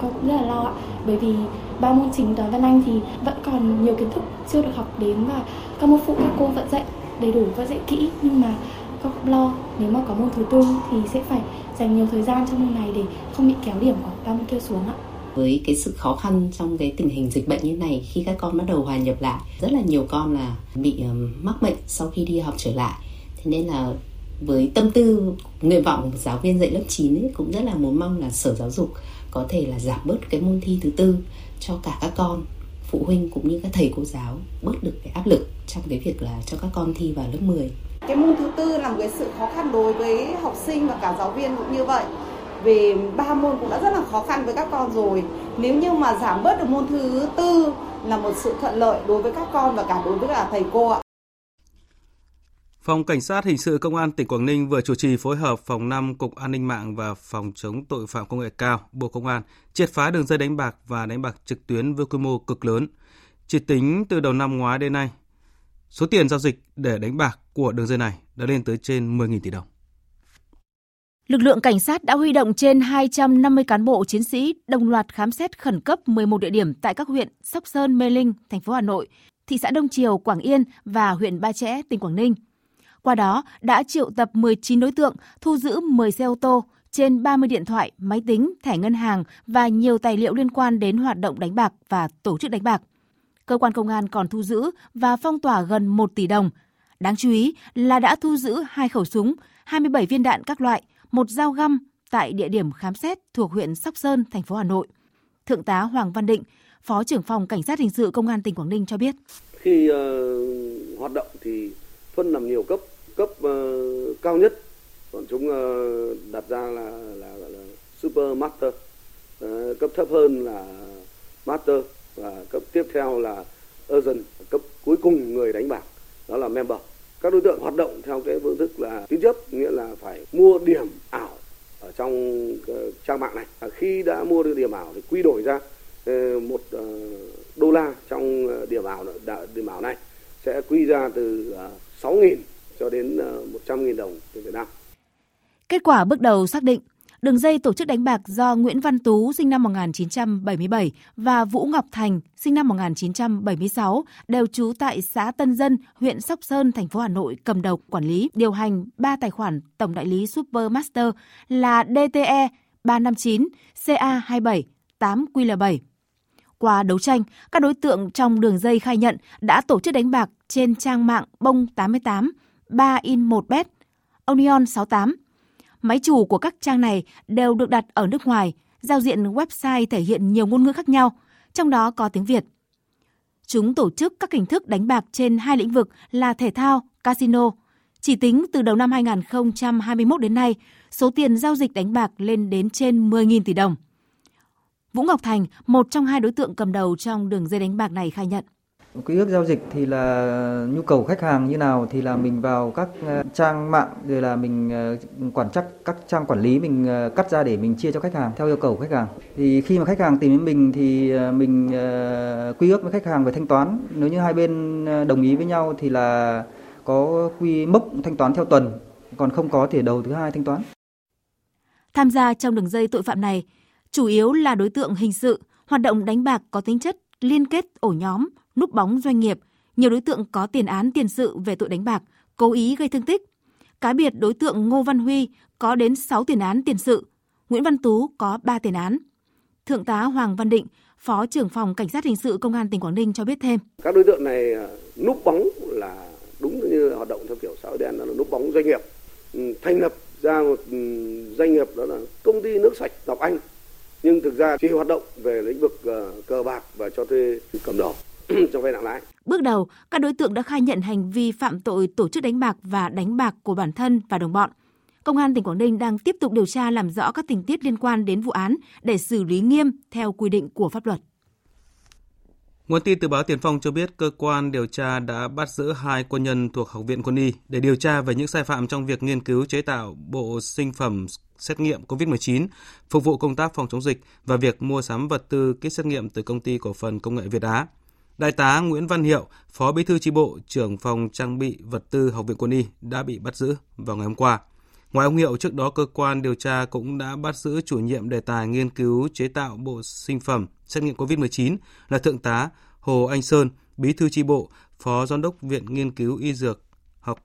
Con cũng rất là lo ạ, bởi vì ba môn chính toán văn anh thì vẫn còn nhiều kiến thức chưa được học đến và các môn phụ các cô vẫn dạy đầy đủ và dạy kỹ nhưng mà con cũng lo nếu mà có môn thứ tư thì sẽ phải dành nhiều thời gian cho môn này để không bị kéo điểm của ba môn kia xuống ạ với cái sự khó khăn trong cái tình hình dịch bệnh như này khi các con bắt đầu hòa nhập lại. Rất là nhiều con là bị ờ, mắc bệnh sau khi đi học trở lại. Thế nên là với tâm tư nguyện vọng của giáo viên dạy lớp 9 ấy, cũng rất là muốn mong là sở giáo dục có thể là giảm bớt cái môn thi thứ tư cho cả các con phụ huynh cũng như các thầy cô giáo bớt được cái áp lực trong cái việc là cho các con thi vào lớp 10. Cái môn thứ tư là một cái sự khó khăn đối với học sinh và cả giáo viên cũng như vậy về ba môn cũng đã rất là khó khăn với các con rồi nếu như mà giảm bớt được môn thứ tư là một sự thuận lợi đối với các con và cả đối với cả thầy cô ạ Phòng Cảnh sát Hình sự Công an tỉnh Quảng Ninh vừa chủ trì phối hợp Phòng 5 Cục An ninh mạng và Phòng chống tội phạm công nghệ cao Bộ Công an triệt phá đường dây đánh bạc và đánh bạc trực tuyến với quy mô cực lớn. Chỉ tính từ đầu năm ngoái đến nay, số tiền giao dịch để đánh bạc của đường dây này đã lên tới trên 10.000 tỷ đồng. Lực lượng cảnh sát đã huy động trên 250 cán bộ chiến sĩ đồng loạt khám xét khẩn cấp 11 địa điểm tại các huyện Sóc Sơn, Mê Linh, thành phố Hà Nội, thị xã Đông Triều, Quảng Yên và huyện Ba Chẽ, tỉnh Quảng Ninh. Qua đó đã triệu tập 19 đối tượng, thu giữ 10 xe ô tô, trên 30 điện thoại, máy tính, thẻ ngân hàng và nhiều tài liệu liên quan đến hoạt động đánh bạc và tổ chức đánh bạc. Cơ quan công an còn thu giữ và phong tỏa gần 1 tỷ đồng. Đáng chú ý là đã thu giữ hai khẩu súng, 27 viên đạn các loại, một dao găm tại địa điểm khám xét thuộc huyện Sóc Sơn, thành phố Hà Nội. Thượng tá Hoàng Văn Định, Phó trưởng phòng Cảnh sát hình sự Công an tỉnh Quảng Ninh cho biết. Khi uh, hoạt động thì phân làm nhiều cấp, cấp uh, cao nhất bọn chúng uh, đặt ra là, là, là, là super master, uh, cấp thấp hơn là master và cấp tiếp theo là urgent, cấp cuối cùng người đánh bạc đó là member các đối tượng hoạt động theo cái phương thức là tín chấp nghĩa là phải mua điểm ảo ở trong ờ, trang mạng này à, khi đã mua được điểm ảo thì quy đổi ra ờ, một ờ, đô la trong điểm ảo điểm ảo này sẽ quy ra từ 6.000 cho đến 100.000 đồng tiền Việt Nam. Kết quả bước đầu xác định Đường dây tổ chức đánh bạc do Nguyễn Văn Tú sinh năm 1977 và Vũ Ngọc Thành sinh năm 1976 đều trú tại xã Tân Dân, huyện Sóc Sơn, thành phố Hà Nội cầm đầu quản lý điều hành 3 tài khoản tổng đại lý Supermaster là DTE 359, CA27, 8QL7. Qua đấu tranh, các đối tượng trong đường dây khai nhận đã tổ chức đánh bạc trên trang mạng Bông 88, 3 in 1 bet, Onion 68, Máy chủ của các trang này đều được đặt ở nước ngoài, giao diện website thể hiện nhiều ngôn ngữ khác nhau, trong đó có tiếng Việt. Chúng tổ chức các hình thức đánh bạc trên hai lĩnh vực là thể thao, casino. Chỉ tính từ đầu năm 2021 đến nay, số tiền giao dịch đánh bạc lên đến trên 10.000 tỷ đồng. Vũ Ngọc Thành, một trong hai đối tượng cầm đầu trong đường dây đánh bạc này khai nhận. Quy ước giao dịch thì là nhu cầu khách hàng như nào thì là mình vào các ờ, trang mạng rồi là mình ờ, quản chắc các trang quản lý mình ờ, cắt ra để mình chia cho khách hàng theo yêu cầu của khách hàng. Thì khi mà khách hàng tìm đến mình thì mình quy ước với khách hàng về thanh toán. Nếu như hai bên đồng ý với nhau thì là có quy mốc thanh toán theo tuần, còn không có thì đầu thứ hai thanh toán. Tham gia trong đường dây tội phạm này, chủ yếu là đối tượng hình sự, hoạt động đánh bạc có tính chất liên kết ổ nhóm, núp bóng doanh nghiệp, nhiều đối tượng có tiền án tiền sự về tội đánh bạc, cố ý gây thương tích. Cá biệt đối tượng Ngô Văn Huy có đến 6 tiền án tiền sự, Nguyễn Văn Tú có 3 tiền án. Thượng tá Hoàng Văn Định, Phó trưởng phòng Cảnh sát hình sự Công an tỉnh Quảng Ninh cho biết thêm. Các đối tượng này à, núp bóng là đúng như hoạt động theo kiểu xã hội đen là núp bóng doanh nghiệp, ừ, thành lập ra một ừ, doanh nghiệp đó là công ty nước sạch Ngọc Anh nhưng thực ra chỉ hoạt động về lĩnh vực à, cờ bạc và cho thuê cầm đồ cho vay nặng lãi. Bước đầu, các đối tượng đã khai nhận hành vi phạm tội tổ chức đánh bạc và đánh bạc của bản thân và đồng bọn. Công an tỉnh Quảng Ninh đang tiếp tục điều tra làm rõ các tình tiết liên quan đến vụ án để xử lý nghiêm theo quy định của pháp luật. Nguồn tin từ báo Tiền Phong cho biết cơ quan điều tra đã bắt giữ hai quân nhân thuộc Học viện Quân y để điều tra về những sai phạm trong việc nghiên cứu chế tạo bộ sinh phẩm xét nghiệm COVID-19 phục vụ công tác phòng chống dịch và việc mua sắm vật tư kit xét nghiệm từ công ty cổ phần công nghệ Việt Á. Đại tá Nguyễn Văn Hiệu, Phó Bí thư chi bộ, trưởng phòng trang bị vật tư Học viện Quân y đã bị bắt giữ vào ngày hôm qua. Ngoài ông Hiệu, trước đó cơ quan điều tra cũng đã bắt giữ chủ nhiệm đề tài nghiên cứu chế tạo bộ sinh phẩm xét nghiệm COVID-19 là Thượng tá Hồ Anh Sơn, Bí thư chi bộ, Phó Giám đốc Viện Nghiên cứu Y Dược học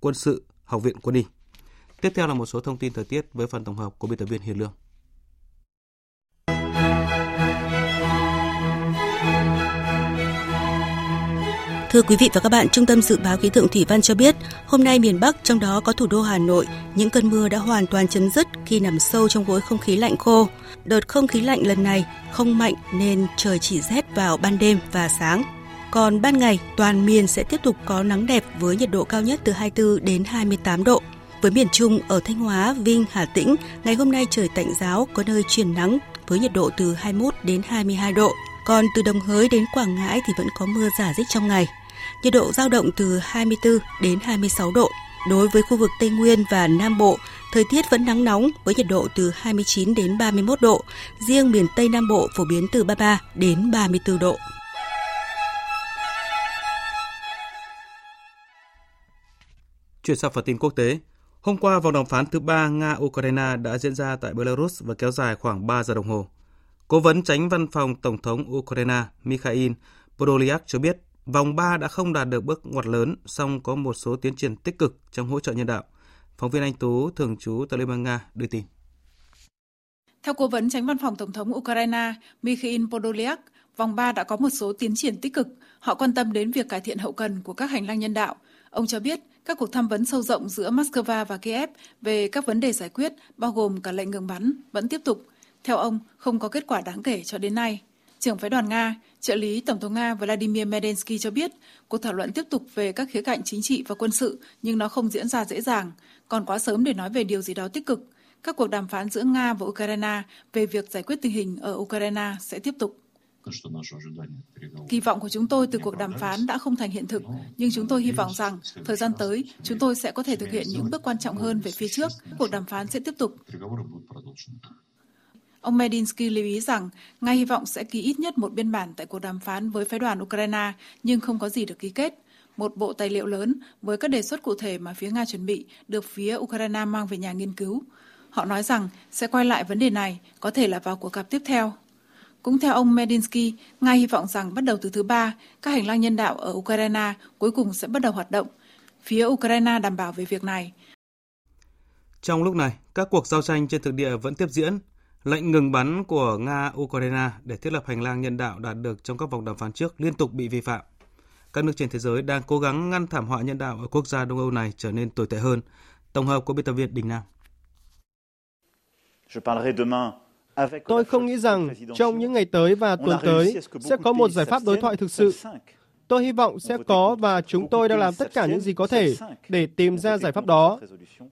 Quân sự Học viện Quân y. Tiếp theo là một số thông tin thời tiết với phần tổng hợp của biên tập viên Hiền Lương. Thưa quý vị và các bạn, Trung tâm Dự báo Khí tượng Thủy văn cho biết, hôm nay miền Bắc, trong đó có thủ đô Hà Nội, những cơn mưa đã hoàn toàn chấm dứt khi nằm sâu trong khối không khí lạnh khô. Đợt không khí lạnh lần này không mạnh nên trời chỉ rét vào ban đêm và sáng. Còn ban ngày, toàn miền sẽ tiếp tục có nắng đẹp với nhiệt độ cao nhất từ 24 đến 28 độ. Với miền Trung ở Thanh Hóa, Vinh, Hà Tĩnh, ngày hôm nay trời tạnh giáo, có nơi chuyển nắng với nhiệt độ từ 21 đến 22 độ. Còn từ Đồng Hới đến Quảng Ngãi thì vẫn có mưa giả dích trong ngày nhiệt độ giao động từ 24 đến 26 độ. Đối với khu vực Tây Nguyên và Nam Bộ, thời tiết vẫn nắng nóng với nhiệt độ từ 29 đến 31 độ, riêng miền Tây Nam Bộ phổ biến từ 33 đến 34 độ. Chuyển sang phần tin quốc tế, hôm qua vòng đàm phán thứ ba Nga-Ukraine đã diễn ra tại Belarus và kéo dài khoảng 3 giờ đồng hồ. Cố vấn tránh văn phòng Tổng thống Ukraine Mikhail Podolyak cho biết vòng 3 đã không đạt được bước ngoặt lớn, song có một số tiến triển tích cực trong hỗ trợ nhân đạo. Phóng viên Anh Tú, thường trú tại Liên bang Nga, đưa tin. Theo cố vấn tránh văn phòng Tổng thống Ukraine Mikhail Podolyak, vòng 3 đã có một số tiến triển tích cực. Họ quan tâm đến việc cải thiện hậu cần của các hành lang nhân đạo. Ông cho biết các cuộc tham vấn sâu rộng giữa Moscow và Kiev về các vấn đề giải quyết, bao gồm cả lệnh ngừng bắn, vẫn tiếp tục. Theo ông, không có kết quả đáng kể cho đến nay. Trưởng phái đoàn Nga, trợ lý Tổng thống Nga Vladimir Medensky cho biết, cuộc thảo luận tiếp tục về các khía cạnh chính trị và quân sự, nhưng nó không diễn ra dễ dàng. Còn quá sớm để nói về điều gì đó tích cực. Các cuộc đàm phán giữa Nga và Ukraine về việc giải quyết tình hình ở Ukraine sẽ tiếp tục. Kỳ vọng của chúng tôi từ cuộc đàm phán đã không thành hiện thực, nhưng chúng tôi hy vọng rằng thời gian tới chúng tôi sẽ có thể thực hiện những bước quan trọng hơn về phía trước. Cuộc đàm phán sẽ tiếp tục. Ông Medinsky lưu ý rằng Nga hy vọng sẽ ký ít nhất một biên bản tại cuộc đàm phán với phái đoàn Ukraine, nhưng không có gì được ký kết. Một bộ tài liệu lớn với các đề xuất cụ thể mà phía Nga chuẩn bị được phía Ukraine mang về nhà nghiên cứu. Họ nói rằng sẽ quay lại vấn đề này, có thể là vào cuộc gặp tiếp theo. Cũng theo ông Medinsky, Nga hy vọng rằng bắt đầu từ thứ ba, các hành lang nhân đạo ở Ukraine cuối cùng sẽ bắt đầu hoạt động. Phía Ukraine đảm bảo về việc này. Trong lúc này, các cuộc giao tranh trên thực địa vẫn tiếp diễn. Lệnh ngừng bắn của Nga-Ukraine để thiết lập hành lang nhân đạo đạt được trong các vòng đàm phán trước liên tục bị vi phạm. Các nước trên thế giới đang cố gắng ngăn thảm họa nhân đạo ở quốc gia Đông Âu này trở nên tồi tệ hơn. Tổng hợp của biên tập viên Đình Nam. Tôi không nghĩ rằng trong những ngày tới và tuần tới sẽ có một giải pháp đối thoại thực sự. Tôi hy vọng sẽ có và chúng tôi đang làm tất cả những gì có thể để tìm ra giải pháp đó.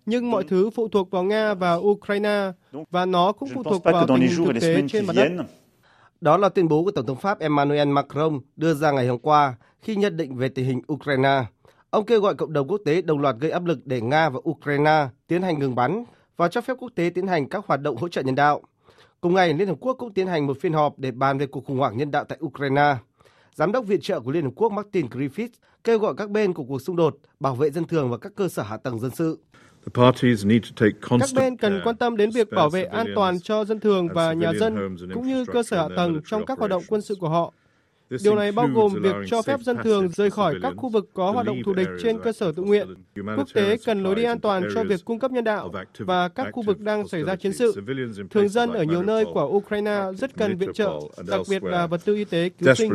Nhưng mọi thứ phụ thuộc vào Nga và Ukraine và nó cũng phụ thuộc vào tình hình thực tế trên mặt đất. Đó là tuyên bố của Tổng thống Pháp Emmanuel Macron đưa ra ngày hôm qua khi nhận định về tình hình Ukraine. Ông kêu gọi cộng đồng quốc tế đồng loạt gây áp lực để Nga và Ukraine tiến hành ngừng bắn và cho phép quốc tế tiến hành các hoạt động hỗ trợ nhân đạo. Cùng ngày, Liên Hợp Quốc cũng tiến hành một phiên họp để bàn về cuộc khủng hoảng nhân đạo tại Ukraine. Giám đốc viện trợ của Liên Hợp Quốc Martin Griffiths kêu gọi các bên của cuộc xung đột bảo vệ dân thường và các cơ sở hạ tầng dân sự. Các bên cần quan tâm đến việc bảo vệ an toàn cho dân thường và nhà dân, cũng như cơ sở hạ tầng trong các hoạt động quân sự của họ. Điều này bao gồm việc cho phép dân thường rời khỏi các khu vực có hoạt động thù địch trên cơ sở tự nguyện. Quốc tế cần lối đi an toàn cho việc cung cấp nhân đạo và các khu vực đang xảy ra chiến sự. Thường dân ở nhiều nơi của Ukraine rất cần viện trợ, đặc biệt là vật tư y tế cứu sinh.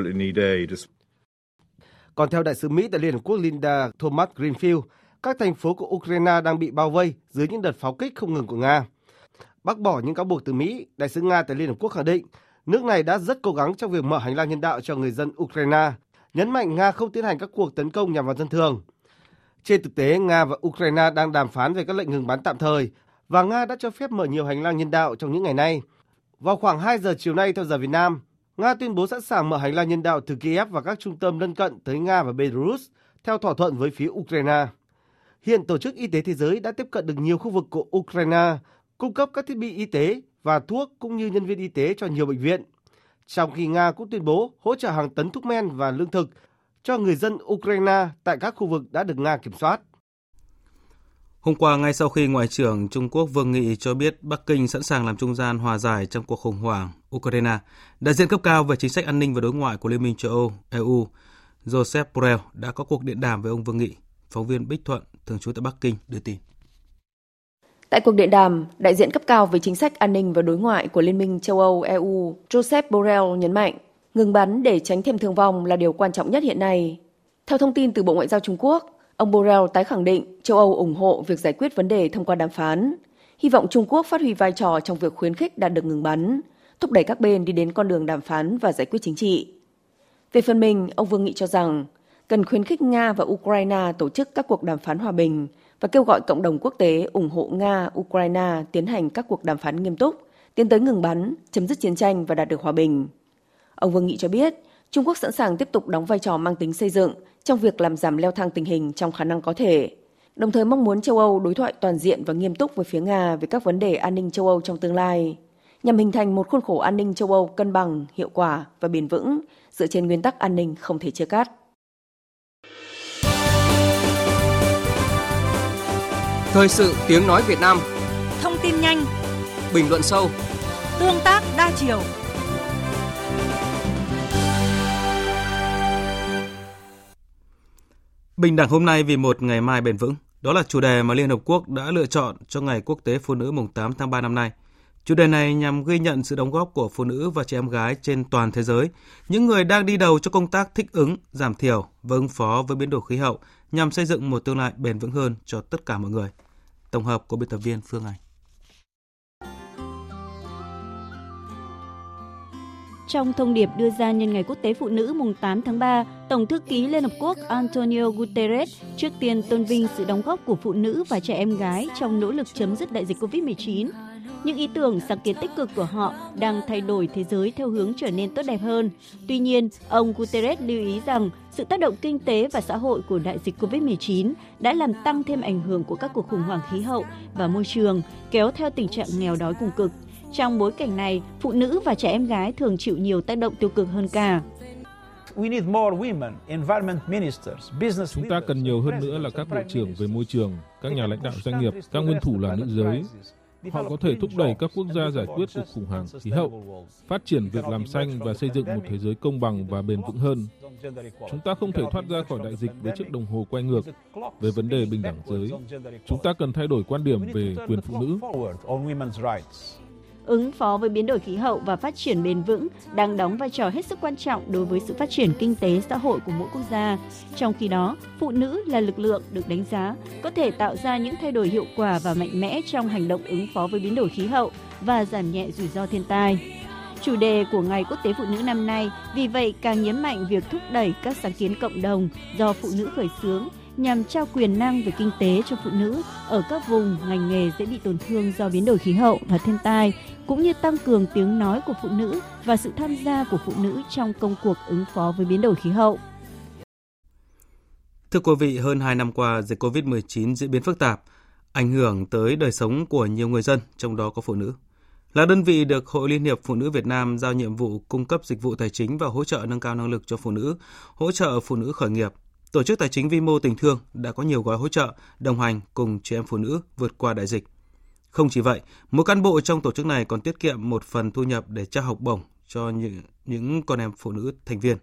Còn theo đại sứ Mỹ tại Liên Hợp Quốc Linda Thomas Greenfield, các thành phố của Ukraine đang bị bao vây dưới những đợt pháo kích không ngừng của Nga. Bác bỏ những cáo buộc từ Mỹ, đại sứ Nga tại Liên Hợp Quốc khẳng định nước này đã rất cố gắng trong việc mở hành lang nhân đạo cho người dân Ukraine, nhấn mạnh Nga không tiến hành các cuộc tấn công nhằm vào dân thường. Trên thực tế, Nga và Ukraine đang đàm phán về các lệnh ngừng bắn tạm thời và Nga đã cho phép mở nhiều hành lang nhân đạo trong những ngày nay. Vào khoảng 2 giờ chiều nay theo giờ Việt Nam, Nga tuyên bố sẵn sàng mở hành lang nhân đạo từ Kiev và các trung tâm lân cận tới Nga và Belarus theo thỏa thuận với phía Ukraine. Hiện Tổ chức Y tế Thế giới đã tiếp cận được nhiều khu vực của Ukraine, cung cấp các thiết bị y tế và thuốc cũng như nhân viên y tế cho nhiều bệnh viện. Trong khi Nga cũng tuyên bố hỗ trợ hàng tấn thuốc men và lương thực cho người dân Ukraine tại các khu vực đã được Nga kiểm soát. Hôm qua, ngay sau khi Ngoại trưởng Trung Quốc Vương Nghị cho biết Bắc Kinh sẵn sàng làm trung gian hòa giải trong cuộc khủng hoảng Ukraine, đại diện cấp cao về chính sách an ninh và đối ngoại của Liên minh châu Âu, EU, Joseph Borrell đã có cuộc điện đàm với ông Vương Nghị. Phóng viên Bích Thuận, thường trú tại Bắc Kinh, đưa tin. Tại cuộc điện đàm, đại diện cấp cao về chính sách an ninh và đối ngoại của Liên minh châu Âu EU, Joseph Borrell nhấn mạnh, ngừng bắn để tránh thêm thương vong là điều quan trọng nhất hiện nay. Theo thông tin từ Bộ Ngoại giao Trung Quốc, ông Borrell tái khẳng định châu Âu ủng hộ việc giải quyết vấn đề thông qua đàm phán, hy vọng Trung Quốc phát huy vai trò trong việc khuyến khích đạt được ngừng bắn, thúc đẩy các bên đi đến con đường đàm phán và giải quyết chính trị. Về phần mình, ông Vương Nghị cho rằng cần khuyến khích Nga và Ukraine tổ chức các cuộc đàm phán hòa bình và kêu gọi cộng đồng quốc tế ủng hộ Nga, Ukraine tiến hành các cuộc đàm phán nghiêm túc, tiến tới ngừng bắn, chấm dứt chiến tranh và đạt được hòa bình. Ông Vương Nghị cho biết, Trung Quốc sẵn sàng tiếp tục đóng vai trò mang tính xây dựng trong việc làm giảm leo thang tình hình trong khả năng có thể, đồng thời mong muốn châu Âu đối thoại toàn diện và nghiêm túc với phía Nga về các vấn đề an ninh châu Âu trong tương lai, nhằm hình thành một khuôn khổ an ninh châu Âu cân bằng, hiệu quả và bền vững dựa trên nguyên tắc an ninh không thể chia cắt. Thời sự tiếng nói Việt Nam Thông tin nhanh Bình luận sâu Tương tác đa chiều Bình đẳng hôm nay vì một ngày mai bền vững. Đó là chủ đề mà Liên Hợp Quốc đã lựa chọn cho Ngày Quốc tế Phụ nữ mùng 8 tháng 3 năm nay. Chủ đề này nhằm ghi nhận sự đóng góp của phụ nữ và trẻ em gái trên toàn thế giới, những người đang đi đầu cho công tác thích ứng, giảm thiểu và ứng phó với biến đổi khí hậu nhằm xây dựng một tương lai bền vững hơn cho tất cả mọi người. Tổng hợp của biên tập viên Phương Anh. Trong thông điệp đưa ra nhân ngày Quốc tế Phụ nữ mùng 8 tháng 3, Tổng thư ký Liên Hợp Quốc Antonio Guterres trước tiên tôn vinh sự đóng góp của phụ nữ và trẻ em gái trong nỗ lực chấm dứt đại dịch COVID-19. Những ý tưởng sáng kiến tích cực của họ đang thay đổi thế giới theo hướng trở nên tốt đẹp hơn. Tuy nhiên, ông Guterres lưu ý rằng sự tác động kinh tế và xã hội của đại dịch COVID-19 đã làm tăng thêm ảnh hưởng của các cuộc khủng hoảng khí hậu và môi trường, kéo theo tình trạng nghèo đói cùng cực. Trong bối cảnh này, phụ nữ và trẻ em gái thường chịu nhiều tác động tiêu cực hơn cả. Chúng ta cần nhiều hơn nữa là các bộ trưởng về môi trường, các nhà lãnh đạo doanh nghiệp, các nguyên thủ là nữ giới. Họ có thể thúc đẩy các quốc gia giải quyết cuộc khủng hoảng khí hậu, phát triển việc làm xanh và xây dựng một thế giới công bằng và bền vững hơn. Chúng ta không thể thoát ra khỏi đại dịch với chiếc đồng hồ quay ngược về vấn đề bình đẳng giới. Chúng ta cần thay đổi quan điểm về quyền phụ nữ ứng phó với biến đổi khí hậu và phát triển bền vững đang đóng vai trò hết sức quan trọng đối với sự phát triển kinh tế xã hội của mỗi quốc gia. Trong khi đó, phụ nữ là lực lượng được đánh giá có thể tạo ra những thay đổi hiệu quả và mạnh mẽ trong hành động ứng phó với biến đổi khí hậu và giảm nhẹ rủi ro thiên tai. Chủ đề của Ngày Quốc tế Phụ nữ năm nay vì vậy càng nhấn mạnh việc thúc đẩy các sáng kiến cộng đồng do phụ nữ khởi xướng nhằm trao quyền năng về kinh tế cho phụ nữ ở các vùng ngành nghề dễ bị tổn thương do biến đổi khí hậu và thiên tai, cũng như tăng cường tiếng nói của phụ nữ và sự tham gia của phụ nữ trong công cuộc ứng phó với biến đổi khí hậu. Thưa quý vị, hơn 2 năm qua, dịch COVID-19 diễn biến phức tạp, ảnh hưởng tới đời sống của nhiều người dân, trong đó có phụ nữ. Là đơn vị được Hội Liên hiệp Phụ nữ Việt Nam giao nhiệm vụ cung cấp dịch vụ tài chính và hỗ trợ nâng cao năng lực cho phụ nữ, hỗ trợ phụ nữ khởi nghiệp, Tổ chức Tài chính Vi mô Tình Thương đã có nhiều gói hỗ trợ, đồng hành cùng chị em phụ nữ vượt qua đại dịch. Không chỉ vậy, mỗi cán bộ trong tổ chức này còn tiết kiệm một phần thu nhập để trao học bổng cho những, những con em phụ nữ thành viên.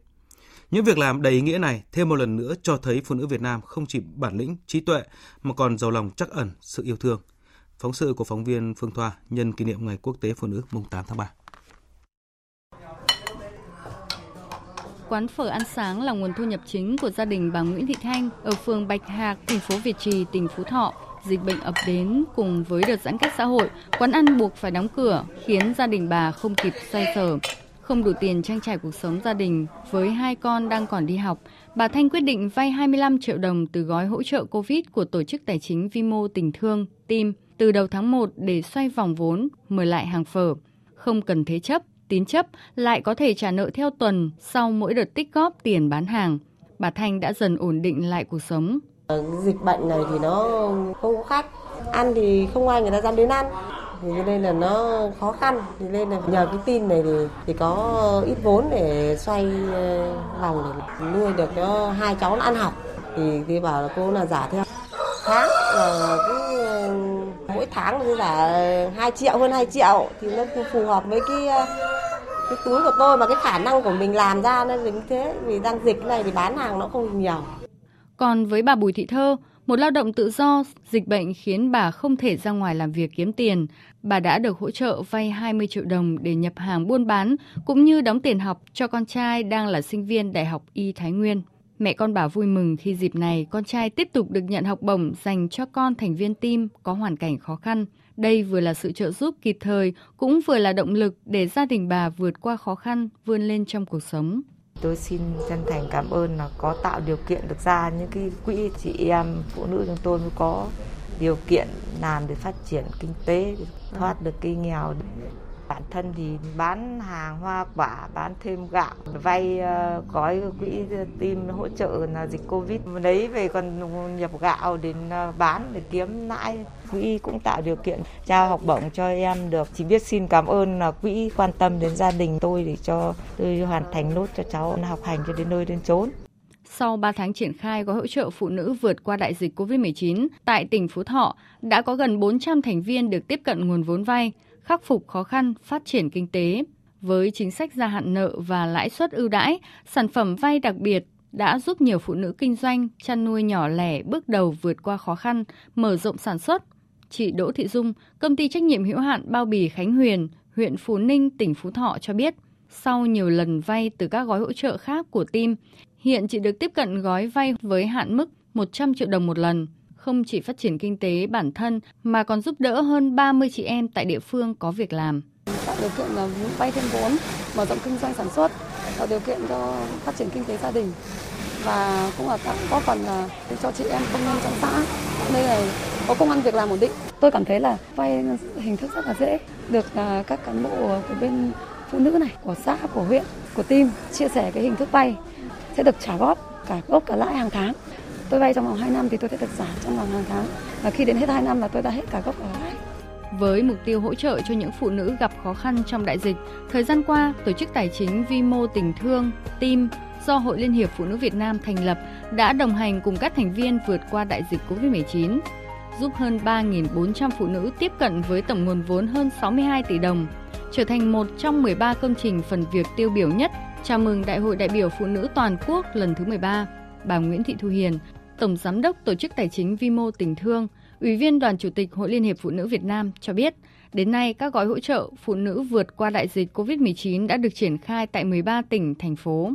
Những việc làm đầy ý nghĩa này thêm một lần nữa cho thấy phụ nữ Việt Nam không chỉ bản lĩnh, trí tuệ mà còn giàu lòng chắc ẩn sự yêu thương. Phóng sự của phóng viên Phương Thoa nhân kỷ niệm Ngày Quốc tế Phụ nữ mùng 8 tháng 3. Quán phở ăn sáng là nguồn thu nhập chính của gia đình bà Nguyễn Thị Thanh ở phường Bạch Hạc, thành phố Việt Trì, tỉnh Phú Thọ. Dịch bệnh ập đến cùng với đợt giãn cách xã hội, quán ăn buộc phải đóng cửa, khiến gia đình bà không kịp xoay sở. Không đủ tiền trang trải cuộc sống gia đình với hai con đang còn đi học, bà Thanh quyết định vay 25 triệu đồng từ gói hỗ trợ Covid của tổ chức tài chính Vimo tình thương, TIM từ đầu tháng 1 để xoay vòng vốn, mở lại hàng phở. Không cần thế chấp, tín chấp lại có thể trả nợ theo tuần sau mỗi đợt tích góp tiền bán hàng. Bà Thanh đã dần ổn định lại cuộc sống. Ờ, dịch bệnh này thì nó không có khách, ăn thì không ai người ta dám đến ăn. Thì nên là nó khó khăn, thì nên là nhờ cái tin này thì, thì có ít vốn để xoay ờ, vòng để nuôi được cho hai cháu ăn học. Thì thì bảo là cô là giả theo tháng là cứ mỗi tháng là giả 2 triệu hơn 2 triệu thì nó phù hợp với cái cái túi của tôi và cái khả năng của mình làm ra nên như thế vì đang dịch này thì bán hàng nó không nhiều. Còn với bà Bùi Thị Thơ, một lao động tự do, dịch bệnh khiến bà không thể ra ngoài làm việc kiếm tiền. Bà đã được hỗ trợ vay 20 triệu đồng để nhập hàng buôn bán, cũng như đóng tiền học cho con trai đang là sinh viên Đại học Y Thái Nguyên. Mẹ con bà vui mừng khi dịp này con trai tiếp tục được nhận học bổng dành cho con thành viên team có hoàn cảnh khó khăn. Đây vừa là sự trợ giúp kịp thời, cũng vừa là động lực để gia đình bà vượt qua khó khăn, vươn lên trong cuộc sống. Tôi xin chân thành cảm ơn là có tạo điều kiện được ra những cái quỹ chị em phụ nữ chúng tôi mới có điều kiện làm để phát triển kinh tế, thoát được cái nghèo. Bản thân thì bán hàng hoa quả, bán thêm gạo, vay ờ, gói quỹ tim hỗ trợ là dịch Covid. Lấy về còn nhập gạo đến ờ, bán để kiếm lãi. Quỹ cũng tạo điều kiện trao học bổng cho em được. Chỉ biết xin cảm ơn là quỹ quan tâm đến gia đình tôi để cho tôi hoàn thành nốt cho cháu học hành cho đến nơi đến chốn. Sau 3 tháng triển khai gói hỗ trợ phụ nữ vượt qua đại dịch COVID-19, tại tỉnh Phú Thọ đã có gần 400 thành viên được tiếp cận nguồn vốn vay, khắc phục khó khăn, phát triển kinh tế. Với chính sách gia hạn nợ và lãi suất ưu đãi, sản phẩm vay đặc biệt đã giúp nhiều phụ nữ kinh doanh, chăn nuôi nhỏ lẻ bước đầu vượt qua khó khăn, mở rộng sản xuất. Chị Đỗ Thị Dung, công ty trách nhiệm hữu hạn bao bì Khánh Huyền, huyện Phú Ninh, tỉnh Phú Thọ cho biết, sau nhiều lần vay từ các gói hỗ trợ khác của team, hiện chị được tiếp cận gói vay với hạn mức 100 triệu đồng một lần không chỉ phát triển kinh tế bản thân mà còn giúp đỡ hơn 30 chị em tại địa phương có việc làm. Tạo điều kiện là vay thêm vốn, mở rộng kinh doanh sản xuất, tạo điều kiện cho phát triển kinh tế gia đình và cũng là tạo góp phần là cho chị em công nhân trong xã nơi là có công an việc làm ổn định. Tôi cảm thấy là vay hình thức rất là dễ, được à, các cán bộ của bên phụ nữ này, của xã, của huyện, của team chia sẻ cái hình thức vay sẽ được trả góp cả gốc cả lãi hàng tháng tôi vay trong vòng 2 năm thì tôi sẽ được giảm trong vòng hàng tháng và khi đến hết 2 năm là tôi đã hết cả gốc ở lãi với mục tiêu hỗ trợ cho những phụ nữ gặp khó khăn trong đại dịch, thời gian qua, Tổ chức Tài chính Vi mô Tình Thương, TEAM do Hội Liên hiệp Phụ nữ Việt Nam thành lập đã đồng hành cùng các thành viên vượt qua đại dịch COVID-19, giúp hơn 3.400 phụ nữ tiếp cận với tổng nguồn vốn hơn 62 tỷ đồng, trở thành một trong 13 công trình phần việc tiêu biểu nhất chào mừng Đại hội đại biểu Phụ nữ toàn quốc lần thứ 13. Bà Nguyễn Thị Thu Hiền, Tổng Giám đốc Tổ chức Tài chính Vi mô Tình Thương, Ủy viên Đoàn Chủ tịch Hội Liên hiệp Phụ nữ Việt Nam cho biết, đến nay các gói hỗ trợ phụ nữ vượt qua đại dịch COVID-19 đã được triển khai tại 13 tỉnh, thành phố.